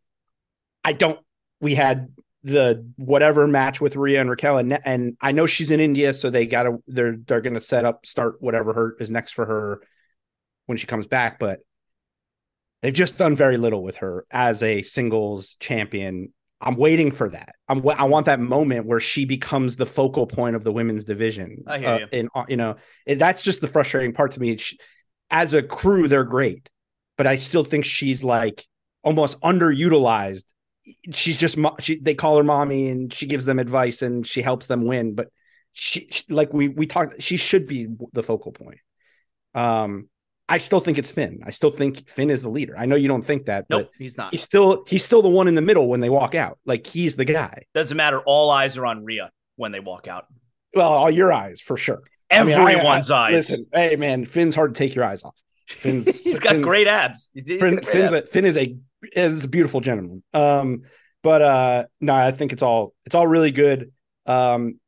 I don't. We had the whatever match with Rhea and Raquel, and and I know she's in India, so they got to they're they're going to set up start whatever her is next for her when she comes back. But they've just done very little with her as a singles champion. I'm waiting for that. I'm I want that moment where she becomes the focal point of the women's division. I hear Uh, you. and uh, you know it- that's just the frustrating part to me. She, as a crew, they're great, but I still think she's like almost underutilized. She's just she they call her mommy and she gives them advice and she helps them win, but she, she like we we talked she should be the focal point. Um I still think it's Finn. I still think Finn is the leader. I know you don't think that, nope, but he's not. he's still he's still the one in the middle when they walk out. Like he's the guy. Doesn't matter. All eyes are on Rhea when they walk out. Well, all your eyes for sure. I mean, I- Everyone's I- eyes. Listen, hey man, Finn's hard to take your eyes off. Finn's [LAUGHS] he's got Finn's- great abs. He's, he's Finn, got great Finn's a. Finn is a is a beautiful gentleman. Um, but uh, no, I think it's all it's all really good. Um,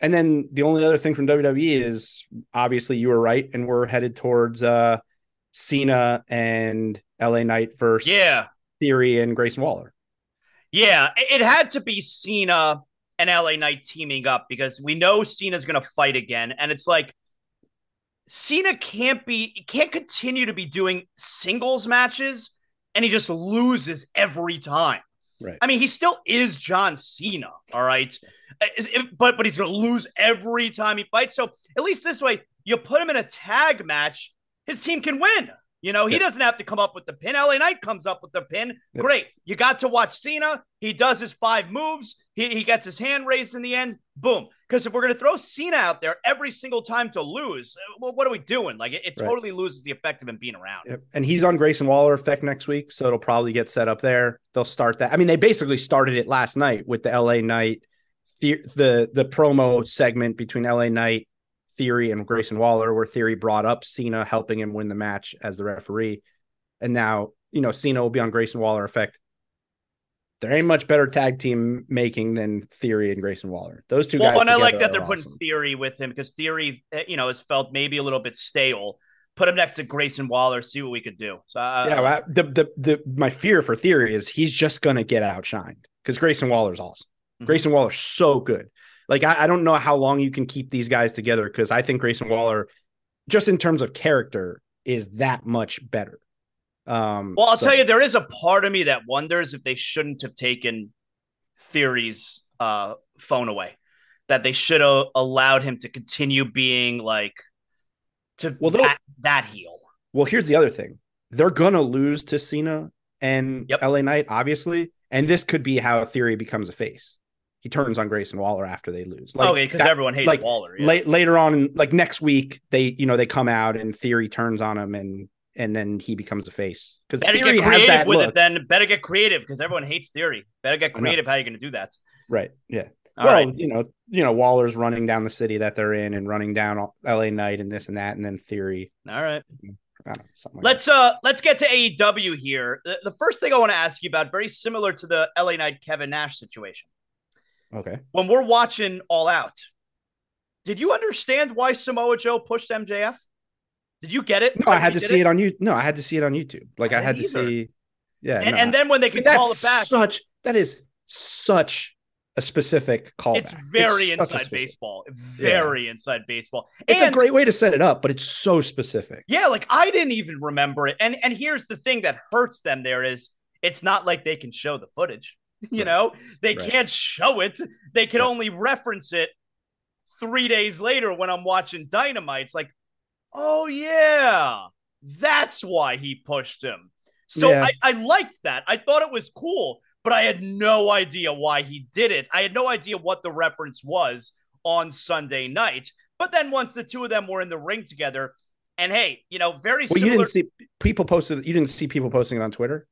and then the only other thing from WWE is obviously you were right, and we're headed towards uh, Cena and LA Knight versus yeah, Theory and Grayson Waller. yeah. It had to be Cena and LA Knight teaming up because we know Cena's going to fight again, and it's like Cena can't be can't continue to be doing singles matches, and he just loses every time. Right. I mean, he still is John Cena, all right, but but he's to lose every time he fights. So at least this way, you put him in a tag match, his team can win. You know, he Yeah. doesn't have to come up with the pin. LA Knight comes up with the pin. Yeah. Great. You got to watch Cena. He does his five moves. He, he gets his hand raised in the end. Boom. Because if we're going to throw Cena out there every single time to lose, uh, well, what are we doing? Like, it, it Right. totally loses the effect of him being around. Yep. And he's on Grayson Waller effect next week, so it'll probably get set up there. They'll start that. I mean, they basically started it last night with the LA Knight the the, the promo segment between LA Knight, Theory, and Grayson Waller, where Theory brought up Cena helping him win the match as the referee. And now, you know, Cena will be on Grayson Waller effect. There ain't much better tag team making than Theory and Grayson Waller. Those two guys. Well, and I like that they're putting awesome. Theory with him because Theory, uh, you know, has felt maybe a little bit stale. Put him next to Grayson Waller, see what we could do. So, uh, yeah, well, the, the the my fear for Theory is he's just gonna get outshined because Grayson Waller's awesome. Mhm. Grayson Waller's so good. Like I, I don't know how long you can keep these guys together because I think Grayson Waller, just in terms of character, is that much better. Um, Well, I'll so- tell you, there is a part of me that wonders if they shouldn't have taken Theory's uh, phone away. That they should have allowed him to continue being like to Well, that, that heel. Well, here's the other thing: they're gonna lose to Cena and Yep. LA Knight, obviously, and this could be how Theory becomes a face. He turns on Grayson Waller after they lose. Like, okay, because everyone hates like, Waller. yeah. late later on in like next week they you know they come out and theory turns on him and and then he becomes a face because Better theory get has creative that with look. it then. Better get creative because everyone hates Theory. Better get creative. How you going to do that? right yeah All well right. you know you know waller's running down the city that they're in and running down la knight and this and that and then theory All right. Know, like Let's uh let's get to AEW here. The, the first thing I want to ask you about, very similar to the LA Knight Kevin Nash situation. Okay When we're watching All Out, did you understand why Samoa Joe pushed MJF? Did you get it? no i had to see it on you no i had to see it on youtube like I i had to see yeah And, no, and then when they I- could call it back, such that is such a specific call it's very inside baseball. Very inside baseball. it's and a great way to set it up but it's so specific Yeah, like I didn't even remember it. And and here's the thing that hurts them there is it's not like they can show the footage. [LAUGHS] You Right. know, they Right. can't show it. They can Right. only reference it three days later when I'm watching Dynamite. It's like, oh yeah, that's why he pushed him. So Yeah. I, I liked that. I thought it was cool, but I had no idea why he did it. I had no idea what the reference was on Sunday night. But then once the two of them were in the ring together, and hey, you know, very Well, you didn't see people posted. You didn't see people posting it on Twitter,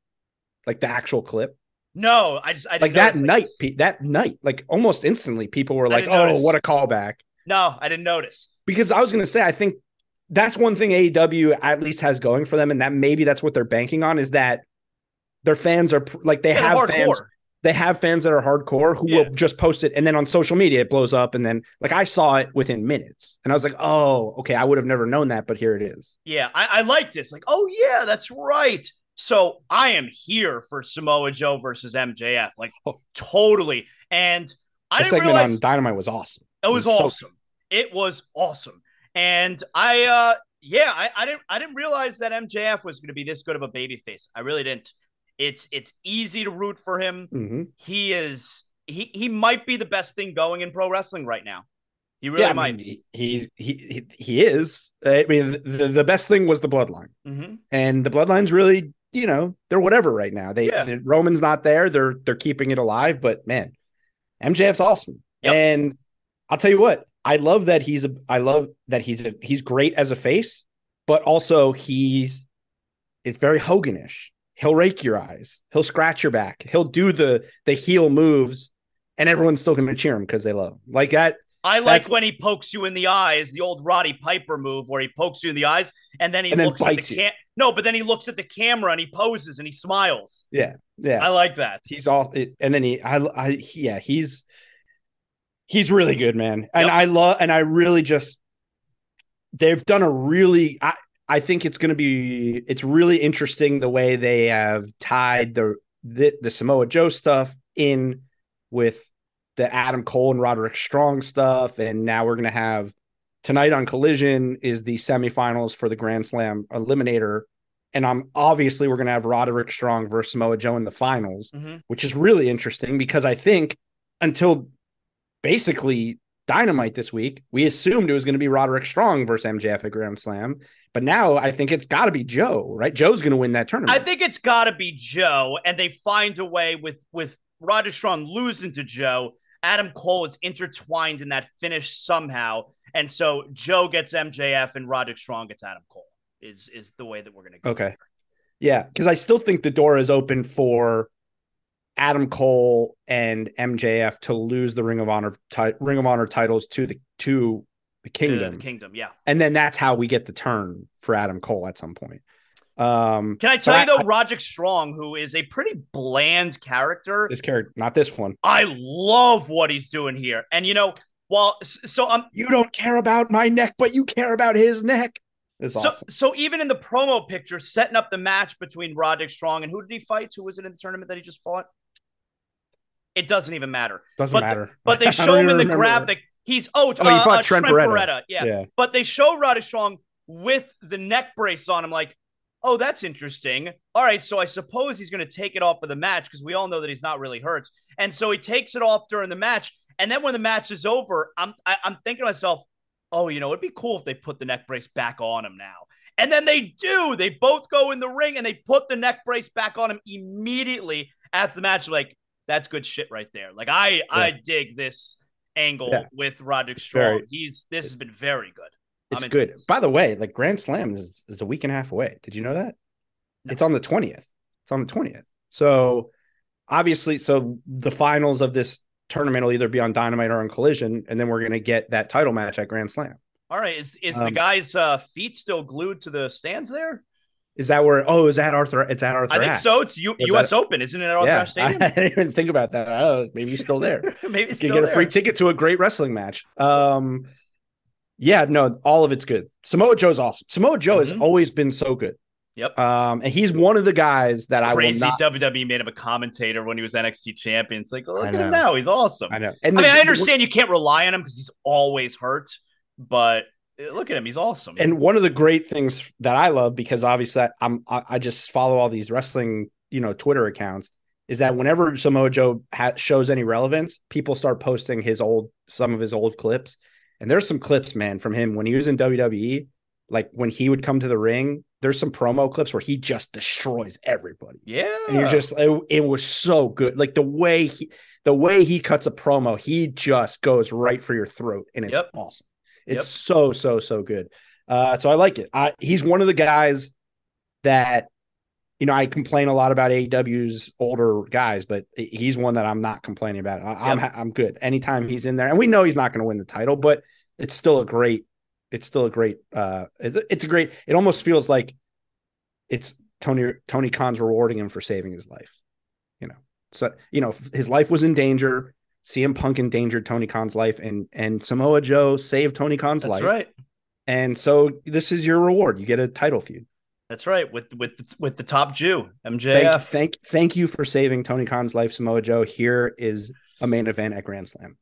like the actual clip, no, I just I didn't like that notice night. pe- That night, like almost instantly, people were I like, "Oh, notice. what a callback!" No, I didn't notice. Because I was going to say, I think that's one thing AEW at least has going for them, and that maybe that's what they're banking on is that their fans are like they have hardcore. fans. They have fans that are hardcore who Yeah. will just post it, and then on social media it blows up, and then like I saw it within minutes, and I was like, "Oh, okay, I would have never known that, but here it is." Yeah, I, I liked this. Like, oh yeah, that's right. So I am here for Samoa Joe versus MJF, like Oh. totally. And I The didn't segment realize on Dynamite was awesome. it was it was so awesome. It was awesome. And I uh yeah, I, I didn't I didn't realize that MJF was gonna be this good of a babyface. I really didn't. It's it's easy to root for him. hmm He is he he might be the best thing going in pro wrestling right now. He really yeah, I might. mean, he, he he he is. I mean, the, the best thing was the bloodline, hmm and the bloodline's really, you know, they're whatever right now. They Yeah. Roman's not there. They're they're keeping it alive, but man, MJF's awesome. Yep. And I'll tell you what, I love that he's a. I love that he's a, he's great as a face, but also he's it's very Hoganish. He'll rake your eyes. He'll scratch your back. He'll do the the heel moves, and everyone's still going to cheer him because they love him. Like that. I like That's- when he pokes you in the eyes, the old Roddy Piper move where he pokes you in the eyes and then he And then looks at the you. cam. No, but then he looks at the camera and he poses and he smiles. Yeah, yeah. I like that. he's all it, and then he I, I yeah he's he's really good man and Yep. i love and i really just they've done a really i i think it's going to be it's really interesting the way they have tied the the, the samoa joe stuff in with the adam cole and roderick strong stuff and now we're going to have tonight on collision is the semifinals for the grand slam eliminator and i'm obviously we're going to have roderick strong versus samoa joe in the finals Mhm. which is really interesting because I think until basically Dynamite this week, we assumed it was going to be Roderick Strong versus MJF at Grand Slam, but now I think it's got to be Joe, right? Joe's going to win that tournament. I think it's got to be Joe, and they find a way with with Roderick Strong losing to Joe. Adam Cole is intertwined in that finish somehow, and so Joe gets MJF and Roderick Strong gets Adam Cole. Is is the way that we're going to go. Okay, yeah, because I still think the door is open for Adam Cole and MJF to lose the Ring of Honor ti- Ring of Honor titles to the to the Kingdom. The Kingdom, yeah. And then that's how we get the turn for Adam Cole at some point. Um, Can I tell you though, I, Roderick Strong, who is a pretty bland character, this character, not this one. I love what he's doing here, and you know, while so I'm, you don't care about my neck, but you care about his neck. It's so, awesome. so even in the promo picture, setting up the match between Roderick Strong and who did he fight? Who was it in the tournament that he just fought? It doesn't even matter. Doesn't but matter. The, but they [LAUGHS] show him in the graphic. He's oh, oh uh, fought uh, Trent, Trent Beretta. Beretta. Yeah. yeah. But they show Roderick Strong with the neck brace on. I'm like, oh, that's interesting. All right, so I suppose he's going to take it off for the match because we all know that he's not really hurt. And so he takes it off during the match. And then when the match is over, I'm I, am i am thinking to myself, oh, you know, it'd be cool if they put the neck brace back on him now. And then they do. They both go in the ring and they put the neck brace back on him immediately after the match. Like, that's good shit right there. Like I yeah. I dig this angle yeah. with Roderick Strong. Very, He's this has been very good. It's good. This. By the way, like Grand Slam is, is a week and a half away. Did you know that? No. It's on the 20th. It's on the 20th. So obviously, so the finals of this tournament will either be on Dynamite or on Collision, and then we're gonna get that title match at Grand Slam. All right. Is is um, the guy's uh, feet still glued to the stands there? Is that where? Oh, is that Arthur? It's at Arthur. I think Ashe. so. It's U- U.S. That, Open, isn't it? Arthur yeah, Stadium. I, I, [LAUGHS] didn't even think about that. Oh, maybe he's still there. [LAUGHS] maybe you can get there. a free ticket to a great wrestling match. Um, yeah, no, all of it's good. Samoa Joe's awesome. Samoa Joe mm-hmm. has always been so good. Yep. Um, and he's one of the guys that it's I crazy. Not... WWE made him a commentator when he was NXT champion. It's like, look at him now. He's awesome. I know. And I the, mean, I understand you can't rely on him because he's always hurt, but look at him he's awesome and one of the great things that i love because obviously i'm i just follow all these wrestling you know twitter accounts is that whenever samoa joe ha- shows any relevance people start posting his old some of his old clips and there's some clips man from him when he was in wwe like when he would come to the ring there's some promo clips where he just destroys everybody yeah and you're just it, it was so good like the way he the way he cuts a promo he just goes right for your throat and it's yep. awesome it's yep. so so so good. Uh, so I like it. I, he's one of the guys that you know I complain a lot about AEW's older guys, but he's one that I'm not complaining about. I, am yep. I'm, I'm good anytime he's in there, and we know he's not going to win the title, but it's still a great. It's still a great. Uh, it's, it's a great. It almost feels like it's Tony Tony Khan's rewarding him for saving his life. You know, so you know his life was in danger. CM Punk endangered Tony Khan's life, and and Samoa Joe saved Tony Khan's That's life. right. And so this is your reward. You get a title feud. That's right with with with the top Jew MJF. Thank, thank thank you for saving Tony Khan's life, Samoa Joe. Here is a main event at Grand Slam.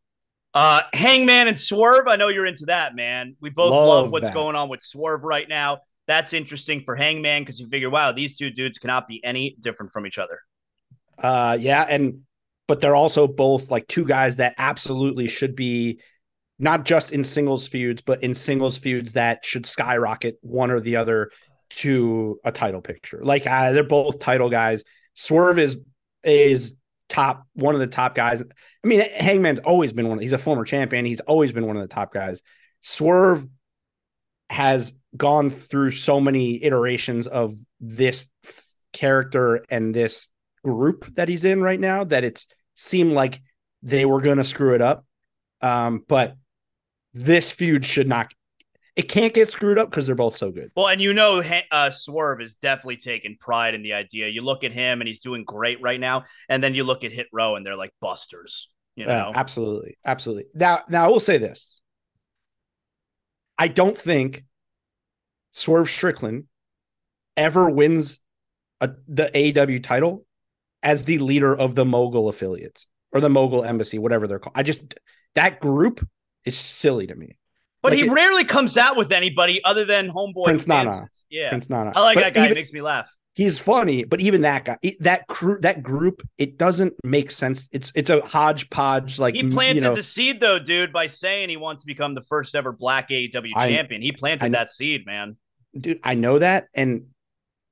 Uh, Hangman and Swerve. I know you're into that, man. We both love, love what's that. going on with Swerve right now. That's interesting for Hangman because you figure, wow, these two dudes cannot be any different from each other. Uh, yeah, and but they're also both like two guys that absolutely should be not just in singles feuds, but in singles feuds that should skyrocket one or the other to a title picture. Like uh, they're both title guys. Swerve is is top one of the top guys. I mean, Hangman's always been one. He's a former champion. He's always been one of the top guys. Swerve has gone through so many iterations of this character and this group that he's in right now that it's seemed like they were going to screw it up. Um, but this feud should not. It can't get screwed up because they're both so good. Well, and you know, uh, Swerve is definitely taking pride in the idea. You look at him, and he's doing great right now. And then you look at Hit Row, and they're like busters. You know, uh, absolutely, absolutely. Now, now I will say this: I don't think Swerve Strickland ever wins a, the AEW title as the leader of the mogul affiliates or the mogul embassy, whatever they're called. I just that group is silly to me. But like he it, rarely comes out with anybody other than homeboy Prince Nana. Yeah, Prince Nana. I like but that guy. Even, it makes me laugh. he's funny, but even that guy, that crew, that group, it doesn't make sense. It's it's a hodgepodge. Like he planted you know, the seed though, dude, by saying he wants to become the first ever black AEW I- champion. He planted I- that seed, man. dude. I know that, and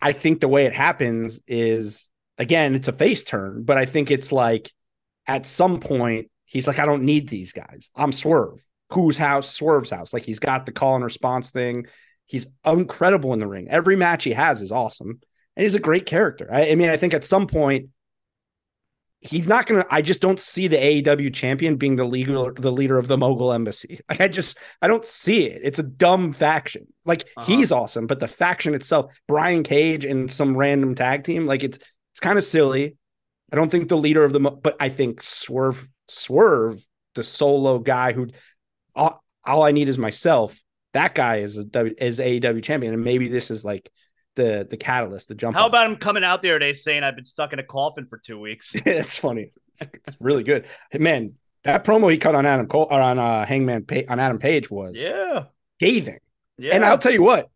I think the way it happens is again, it's a face turn, but I think it's like at some point he's like, I don't need these guys. I'm Swerve. Whose house? Swerve's house. Like he's got the call and response thing. He's incredible in the ring. Every match he has is awesome, and he's a great character. I, I mean, I think at some point he's not gonna. I just don't see the AEW champion being the leader, the leader of the Mogul Embassy. [LAUGHS] Like I just, I don't see it. It's a dumb faction. Like Uh-huh. he's awesome, but the faction itself, Brian Cage and some random tag team, like it's it's kind of silly. I don't think the leader of the, but I think Swerve, Swerve, the solo guy who, all, all I need is myself. That guy is a W, is AEW champion, and maybe this is like the the catalyst, the jump. How about him coming out there today saying I've been stuck in a coffin for two weeks? [LAUGHS] it's funny. It's, it's really good. Man, that promo he cut on Adam Cole or on uh, Hangman pa- on Adam Page was Yeah. scathing. Yeah. And I'll tell you what,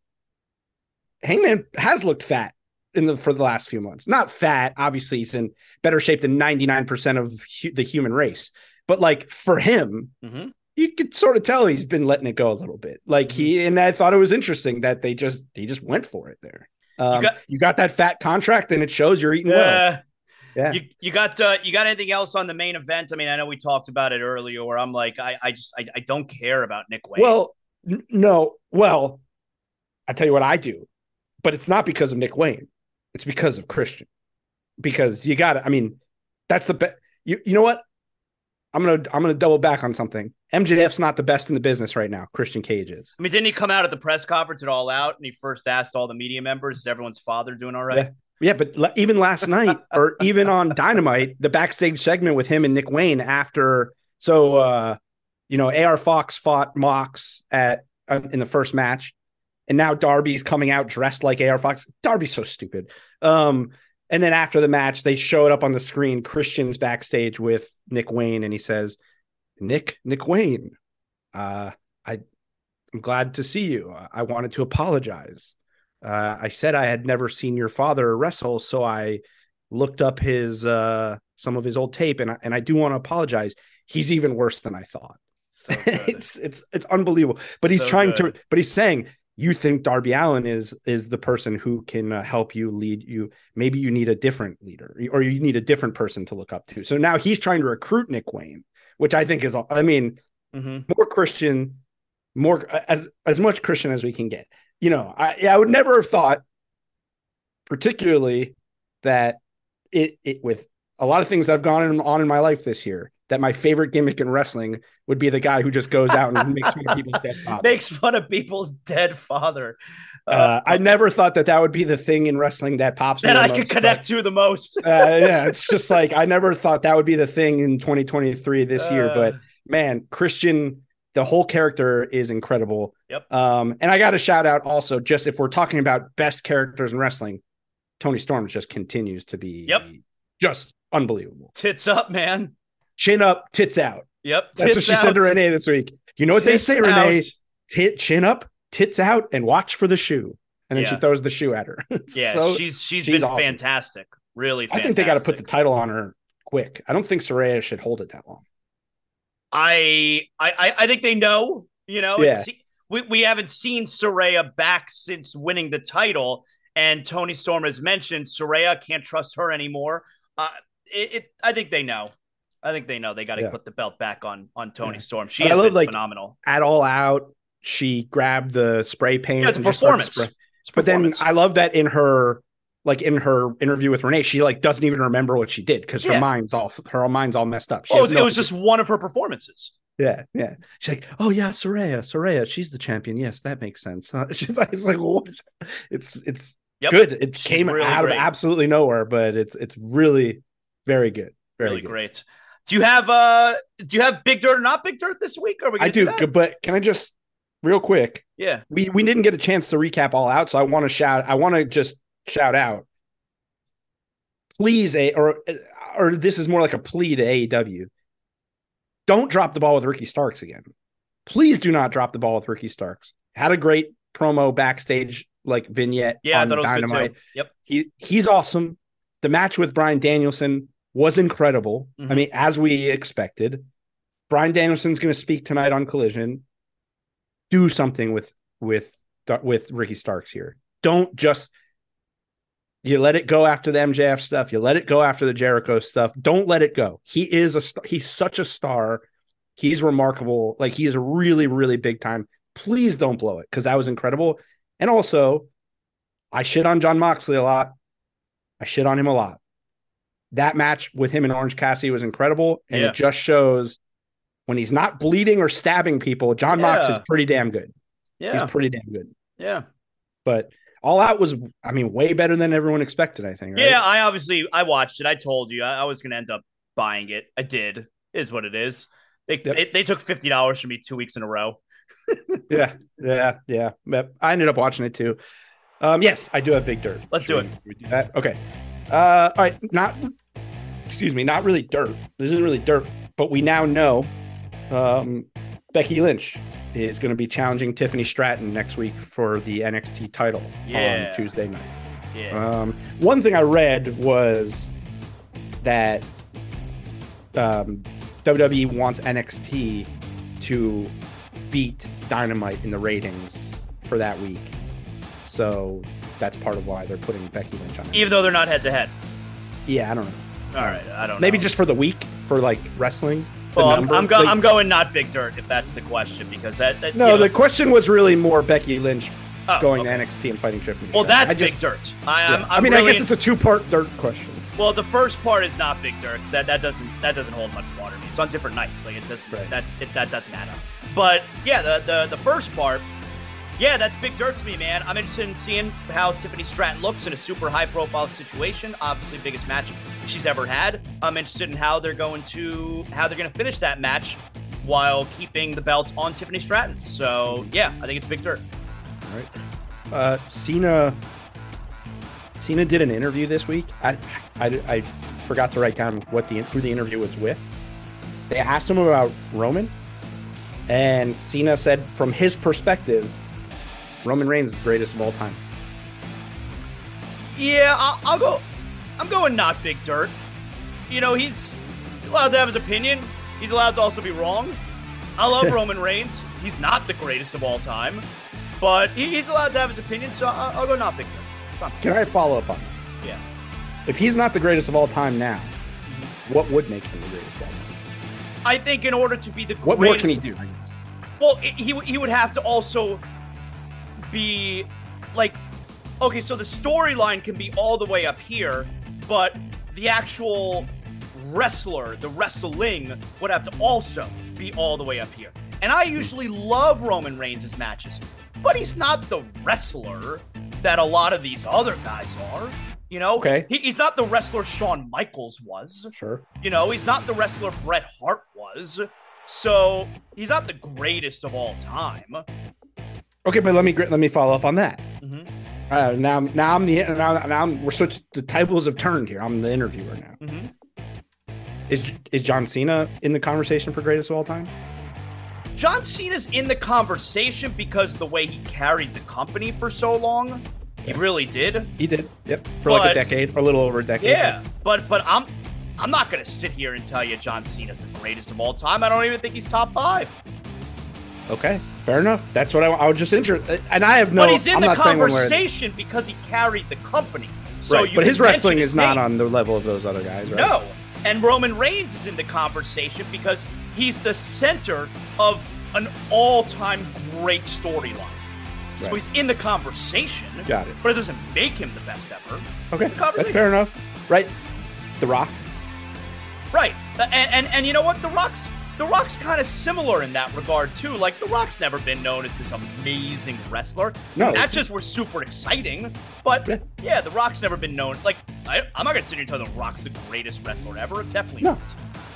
Hangman has looked fat in the for the last few months. Not fat, obviously, he's in better shape than ninety nine percent of hu- the human race. But like for him, Mhm. You could sort of tell he's been letting it go a little bit. Like he and I thought it was interesting that they just he just went for it there. Um, you, got- got, that fat contract, and it shows you're eating well. Yeah. Yeah. You, you got uh, you got anything else on the main event? I mean, I know we talked about it earlier. Where I'm like, I, I just I, I don't care about Nick Wayne. Well, n- no. Well, I tell you what I do, but it's not because of Nick Wayne. It's because of Christian. Because you got to. I mean, that's the best. You you know what? I'm gonna I'm gonna double back on something. MJF's not the best in the business right now. Christian Cage is. I mean, didn't he come out at the press conference at All Out and he first asked all the media members, "Is everyone's father doing all right?" Yeah. Yeah, but le- even last [LAUGHS] night, or even on Dynamite, the backstage segment with him and Nick Wayne after. So, uh, you know, AR Fox fought Mox at uh, in the first match, and now Darby's coming out dressed like AR Fox. Darby's so stupid. Um, and then after the match, they showed up on the screen. Christian's backstage with Nick Wayne, and he says, "Nick, Nick Wayne, uh, I, I'm glad to see you. I wanted to apologize." Uh, I said I had never seen your father wrestle, so I looked up his uh, some of his old tape, and I, and I do want to apologize. He's even worse than I thought. So [LAUGHS] it's it's it's unbelievable. But he's So trying to. But he's saying you think Darby Allin is is the person who can uh, help you lead you. Maybe you need a different leader, or you need a different person to look up to. So now he's trying to recruit Nick Wayne, which I think is. I mean, Mhm. more Christian, more as as much Christian as we can get. You know, I I would never have thought, particularly that it it with a lot of things that have gone on in my life this year, that my favorite gimmick in wrestling would be the guy who just goes out and makes fun of people's dead [LAUGHS] father. makes fun of people's dead father. Uh, I never thought that that would be the thing in wrestling that pops that I most, could connect to the most. uh, yeah, it's just like I never thought that would be the thing in 2023 this year, Uh, but man, Christian, the whole character is incredible. Yep. Um, and I got to shout out also, just if we're talking about best characters in wrestling, Toni Storm just continues to be Yep. just unbelievable. tits up, man. Chin up, tits out. Yep, That's what tits she said to. Renee this week. You know what they say, Renee? out. Tit, chin up, tits out, and watch for the shoe. And then she throws the shoe at her. [LAUGHS] Yeah, so- she's she's she's been awesome. fantastic. Really, fantastic. I think they got to put the title on her quick. I don't think Saraya should hold it that long. I I I- I think they know. You know, Yeah. we we haven't seen Saraya back since winning the title, and Toni Storm has mentioned Saraya can't trust her anymore. Uh, it, it I think they know. I think they know they got to Yeah. put the belt back on on Toni Yeah. Storm. She I love, like, phenomenal. At all out, she grabbed the spray paint. Yeah, it's a and performance. spray- It's But then. I love that in her like in her interview with Renee, she like doesn't even remember what she did because her mind's all her mind's all messed up. She oh, it was, no it was just one of her performances. Yeah, yeah. She's like, oh yeah, Saraya, Saraya, she's the champion. Yes, that makes sense. Uh, [LAUGHS] she's like, it's like, what is it's it's Yep. good. It She's came really out great. of absolutely nowhere, but it's it's really very good. Very really good. great. Do you have uh do you have big dirt or not big dirt this week? Are we I do, do, but can I just real quick? Yeah. We we didn't get a chance to recap all out, so I want to shout. I want to just shout out. Please, a or or this is more like a plea to AEW. Don't drop the ball with Ricky Starks again. Please do not drop the ball with Ricky Starks. Had a great promo backstage like vignette Yeah, I on thought it was good Dynamite. too. Yep. He he's awesome. The match with Bryan Danielson was incredible. I Mhm. mean, as we expected. Bryan Danielson's going to speak tonight on Collision. Do something with with with Ricky Starks here. Don't just you let it go after the MJF stuff. You let it go after the Jericho stuff. Don't let it go. He is a he's such a star. He's remarkable. Like he is really really big time. Please don't blow it because that was incredible. And also, I shit on Jon Moxley a lot. I shit on him a lot. That match with him and Orange Cassidy was incredible, and Yeah. it just shows when he's not bleeding or stabbing people, Jon Mox is pretty damn good. Yeah. He's pretty damn good. Yeah. But all out was, I mean, way better than everyone expected. I think. Right? Yeah, I obviously I watched it. I told you I, I was gonna end up buying it. I did. Is what it is. They Yep. they, they took fifty dollars from me two weeks in a row. [LAUGHS] yeah, yeah, yeah. I ended up watching it too. Um, yes, I do have big dirt. Let's do it. we- we do that? Okay. Uh, all right. Not, excuse me, not really dirt. This isn't really dirt, but we now know um, Becky Lynch is going to be challenging Tiffany Stratton next week for the NXT title Yeah. on Tuesday night. Yeah. Um, one thing I read was that um, WWE wants NXT to beat Dynamite in the ratings for that week. So that's part of why they're putting Becky Lynch on. Even though they're not head to head. Yeah, I don't know. All right. I don't Maybe know. just for the week for like wrestling. Well, I'm. I'm, go- Like- I'm going not big dirt if that's the question because that, that no, you know- the question was really more Becky Lynch oh, going okay. to NXT and fighting Tiffany. Well, that's I just- big dirt. I, yeah. I'm, I'm I mean, really I guess it's a two-part dirt question. Well, the first part is not big dirt 'cause that, that doesn't that doesn't hold much water. It's on different nights. Like it doesn't Right. that it, that doesn't add up. But yeah, the, the the first part, yeah, that's big dirt to me, man. I'm interested in seeing how Tiffany Stratton looks in a super high profile situation. Obviously, biggest match she's ever had. I'm interested in how they're going to how they're going to finish that match while keeping the belt on Tiffany Stratton. So yeah, I think it's big dirt. All right. Uh, Cena. Cena did an interview this week. I, I, I forgot to write down what the who the interview was with. They asked him about Roman, and Cena said, from his perspective, Roman Reigns is the greatest of all time. Yeah, I'll, I'll go. I'm going not big dirt. You know, he's allowed to have his opinion. He's allowed to also be wrong. I love [LAUGHS] Roman Reigns. He's not the greatest of all time, but he, he's allowed to have his opinion. So I'll, I'll go not big dirt. Can I follow up on that? Yeah. If he's not the greatest of all time now, mm-hmm. what would make him the greatest of all time? I think in order to be the What more can he do? Well, he he would have to also be like, okay, so the storyline can be all the way up here, but the actual wrestler, the wrestling, would have to also be all the way up here. And I usually love Roman Reigns' matches, but he's not the wrestler that a lot of these other guys are. You know, Okay. he, he's not the wrestler Shawn Michaels was. Sure. You know, he's not the wrestler Bret Hart was. So he's not the greatest of all time. Okay, but let me let me follow up on that. Mm-hmm. Uh, now, now I'm the now, now I'm, we're switched. The tables have turned here. I'm the interviewer now. Mhm. Is is John Cena in the conversation for greatest of all time? John Cena's in the conversation because the way he carried the company for so long, he really did. He did. Yep. For like a decade, or a little over a decade. Yeah, but but I'm I'm not gonna sit here and tell you John Cena's the greatest of all time. I don't even think he's top five. Okay. Fair enough. That's what I, I was just interested. Uh, and I have no. but he's in I'm the not saying one way or- conversation because he carried the company. So right. you But his wrestling his is not on the level of those other guys, right? No. And Roman Reigns is in the conversation because he's the center of an all-time great storyline. So Right. he's in the conversation. Got it. But it doesn't make him the best ever. Okay. That's fair enough. Right. The Rock. Right. And and, and you know what? The Rock's the Rock's kind of similar in that regard too. Like the Rock's never been known as this amazing wrestler. No, it's- matches were super exciting, but Yeah. yeah, the Rock's never been known. Like I, I'm not gonna sit here and tell you the Rock's the greatest wrestler ever. Definitely No.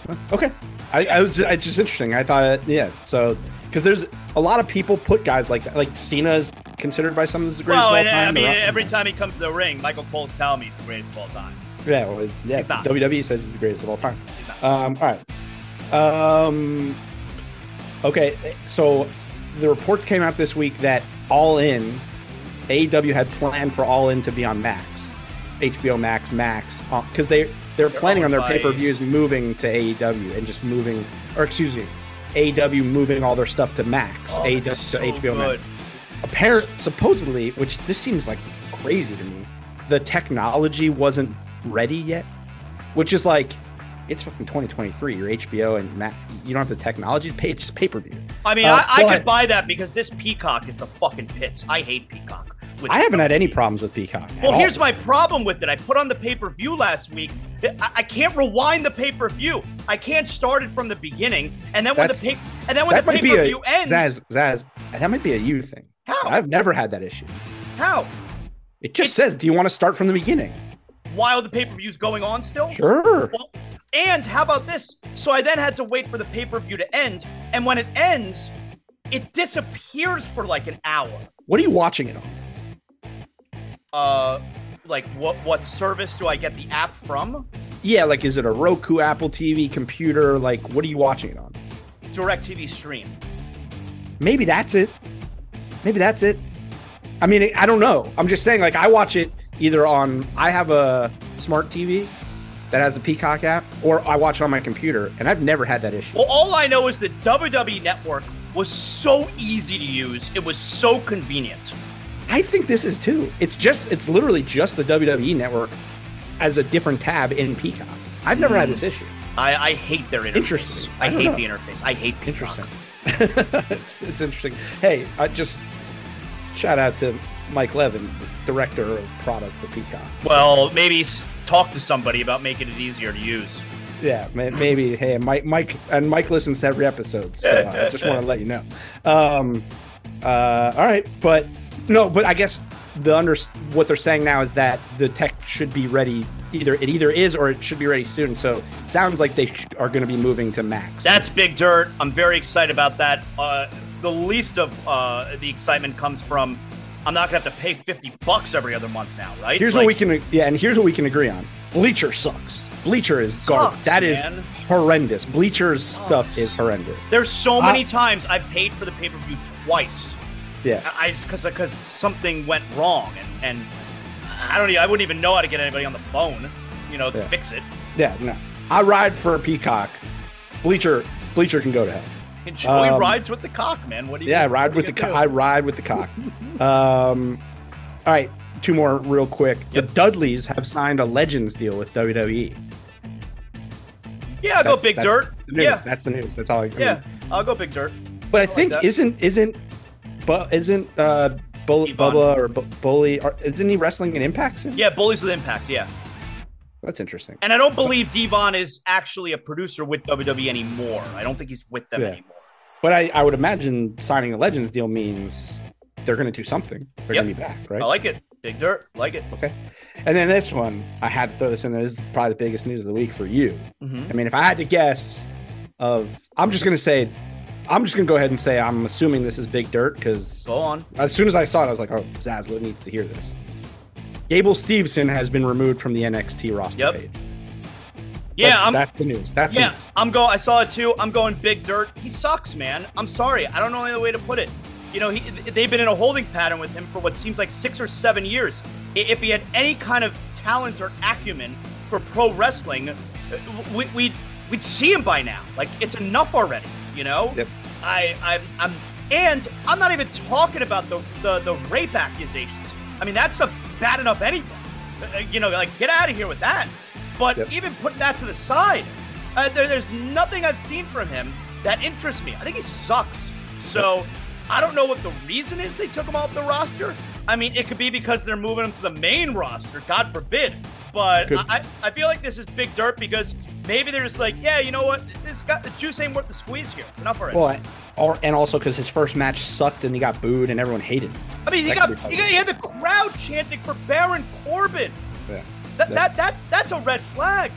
not. Okay. I, I was it's just interesting. I thought, yeah. So because there's a lot of people put guys like that. Like Cena is considered by some of the greatest Well, of all time. I mean, every time he comes to the ring, Michael Cole's telling me he's the greatest of all time. Yeah, well, yeah. WWE says he's the greatest of all time. Um, all right. Um, okay, so the report came out this week that All In AEW had planned for All In to be on Max, HBO Max, Max, because they they're planning on their pay per views moving to AEW and just moving, or excuse me, AEW moving all their stuff to Max, Oh, AEW to so HBO good. Max. Apparent, supposedly, which this seems like crazy to me, the technology wasn't ready yet, which is like. It's fucking 2023. Your HBO and Mac, you don't have the technology to pay. It's just pay per view. I mean, Uh, I, I could buy that because this Peacock is the fucking pits. I hate Peacock. I haven't had any problems with Peacock. Well, here's my problem with it. I put on the pay per view last week. I, I can't rewind the pay per view. I can't start it from the beginning. And then when That's- the pay, and then when the pay per view ends, Zaz. Zaz, that might be a you thing. how? I've never had that issue. how? It just says, "Do you want to start from the beginning?" While the pay per view's going on still? Sure. Well, and how about this? So I then had to wait for the pay per view to end, and when it ends, it disappears for like an hour. What are you watching it on? Uh, like what what service do I get the app from? Yeah, like is it a Roku, Apple TV, computer? Like, what are you watching it on? Direct TV stream. Maybe that's it. Maybe that's it. I mean, I don't know. I'm just saying, like, I watch it either on. I have a smart TV that has a Peacock app, or I watch it on my computer, and I've never had that issue. Well, all I know is that WWE Network was so easy to use. It was so convenient. I think this is too. It's just it's literally just the WWE network as a different tab in Peacock. I've never had hmm. this issue. I, I hate their interface. Interesting. I, I hate know. the interface. I hate Peacock. Interesting. [LAUGHS] it's, it's interesting. Hey, I just shout out to Mike Levin, director of product for Peacock. Well, maybe talk to somebody about making it easier to use. Yeah, maybe. Hey, Mike, Mike, and Mike listens to every episode, so I just want to [LAUGHS] let you know. Um, uh, all right, but no, but I guess the under what they're saying now is that the tech should be ready. Either it either is or it should be ready soon. So sounds like they sh- are going to be moving to Max. That's big dirt. I'm very excited about that. Uh, the least of uh, the excitement comes from I'm not gonna have to pay 50 bucks every other month now, right? Here's Like, what we can yeah, and here's what we can agree on. Bleacher sucks. Bleacher is garbage. Sucks, That is man. horrendous. Bleacher's stuff is horrendous. There's so I- many times I've paid for the pay per view twice. Yeah. I I just because because something went wrong and and I don't I wouldn't even know how to get anybody on the phone, you know, to Yeah. fix it. Yeah, no. I ride for Peacock. Bleacher Bleacher can go to hell. And Joey Um, rides with the cock, man. What do you? Yeah, I ride with the co- I ride with the cock. [LAUGHS] um, all right, two more real quick. Yep. The Dudleys have signed a Legends deal with WWE. yeah, I'll go big dirt. Yeah, that's the news. That's all. I, I yeah, mean, I'll go big dirt. but I like think that. isn't isn't, but isn't uh, Bull. Bubba or Bu- Bully? Or, isn't he wrestling in Impact? Soon? Yeah, bullies with impact. Yeah, that's interesting. and I don't believe D-Von is actually a producer with WWE anymore. I don't think he's with them Yeah. anymore. But I, I would imagine signing a Legends deal means they're going to do something. They're Yep. going to be back, right? I like it. Big dirt. Like it. okay. And then this one, I had to throw this in there. This is probably the biggest news of the week for you. Mm-hmm. I mean, if I had to guess, of I'm just going to say, I'm just going to go ahead and say I'm assuming this is big dirt because Go on. as soon as I saw it, I was like, oh, Zaslow needs to hear this. Gable Steveson has been removed from the NXT roster Yep. page. Yeah, that's, I'm. that's the news. That's the Yeah, news. I'm going. I saw it too. I'm going big dirt. He sucks, man. I'm sorry. I don't know any other way to put it. You know, he, they've been in a holding pattern with him for what seems like six or seven years. If he had any kind of talent or acumen for pro wrestling, uh, we, we'd we'd see him by now. Like it's enough already. You know. Yep. I I'm, I'm and I'm not even talking about the the, the rape accusations. I mean that stuff's bad enough anyway. Uh, You know, like get out of here with that. But Yep. even putting that to the side, uh, there, there's nothing I've seen from him that interests me. I think he sucks. So I don't know what the reason is they took him off the roster. I mean, it could be because they're moving him to the main roster. God forbid. But I, I feel like this is big dirt because maybe they're just like, yeah, you know what? This got the juice ain't worth the squeeze here. Enough already. Well, or, and also because his first match sucked and he got booed and everyone hated him. I mean, he got, he got he had the crowd chanting for Baron Corbin. Yeah. That, that that's that's a red flag.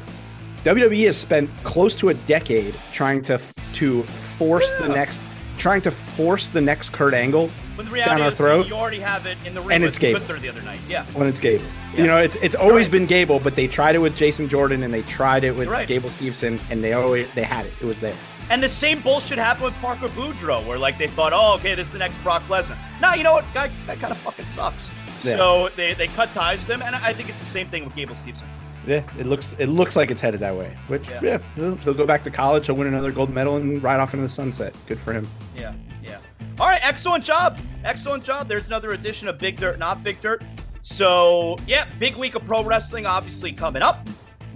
WWE has spent close to a decade trying to to force the next, trying to force the next Kurt Angle reality our throat. you already have it in the ring And it's Gable. Gunther the other night. Yeah. when it's Gable. Yeah. You know, it's it's always right. been Gable, but they tried it with Jason Jordan and they tried it with right. Gable Steveson, and they always they had it. It was there. And the same bullshit happened with Parker Boudreaux, where like they thought, oh, okay, this is the next Brock Lesnar. No, you know what? Guy, that kind of fucking sucks. Yeah. So they, they cut ties with him, and I think it's the same thing with Gable Steveson. Yeah, it looks it looks like it's headed that way. Which Yeah. yeah, he'll, he'll go back to college. He'll win another gold medal and ride off into the sunset. Good for him. Yeah, yeah. All right, excellent job. Excellent job. There's another edition of Big Dirt, not Big Dirt. So, yeah, big week of pro wrestling obviously coming up.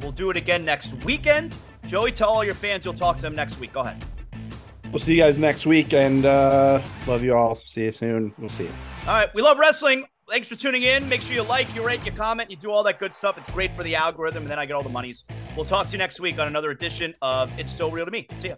We'll do it again next weekend. Joey, tell all your fans you'll talk to them next week. Go ahead. We'll see you guys next week, and uh, love you all. See you soon. We'll see you. All right, we love wrestling. Thanks for tuning in. Make sure you like, you rate, you comment, you do all that good stuff. It's great for the algorithm, and then I get all the monies. We'll talk to you next week on another edition of It's Still Real to Me. See ya.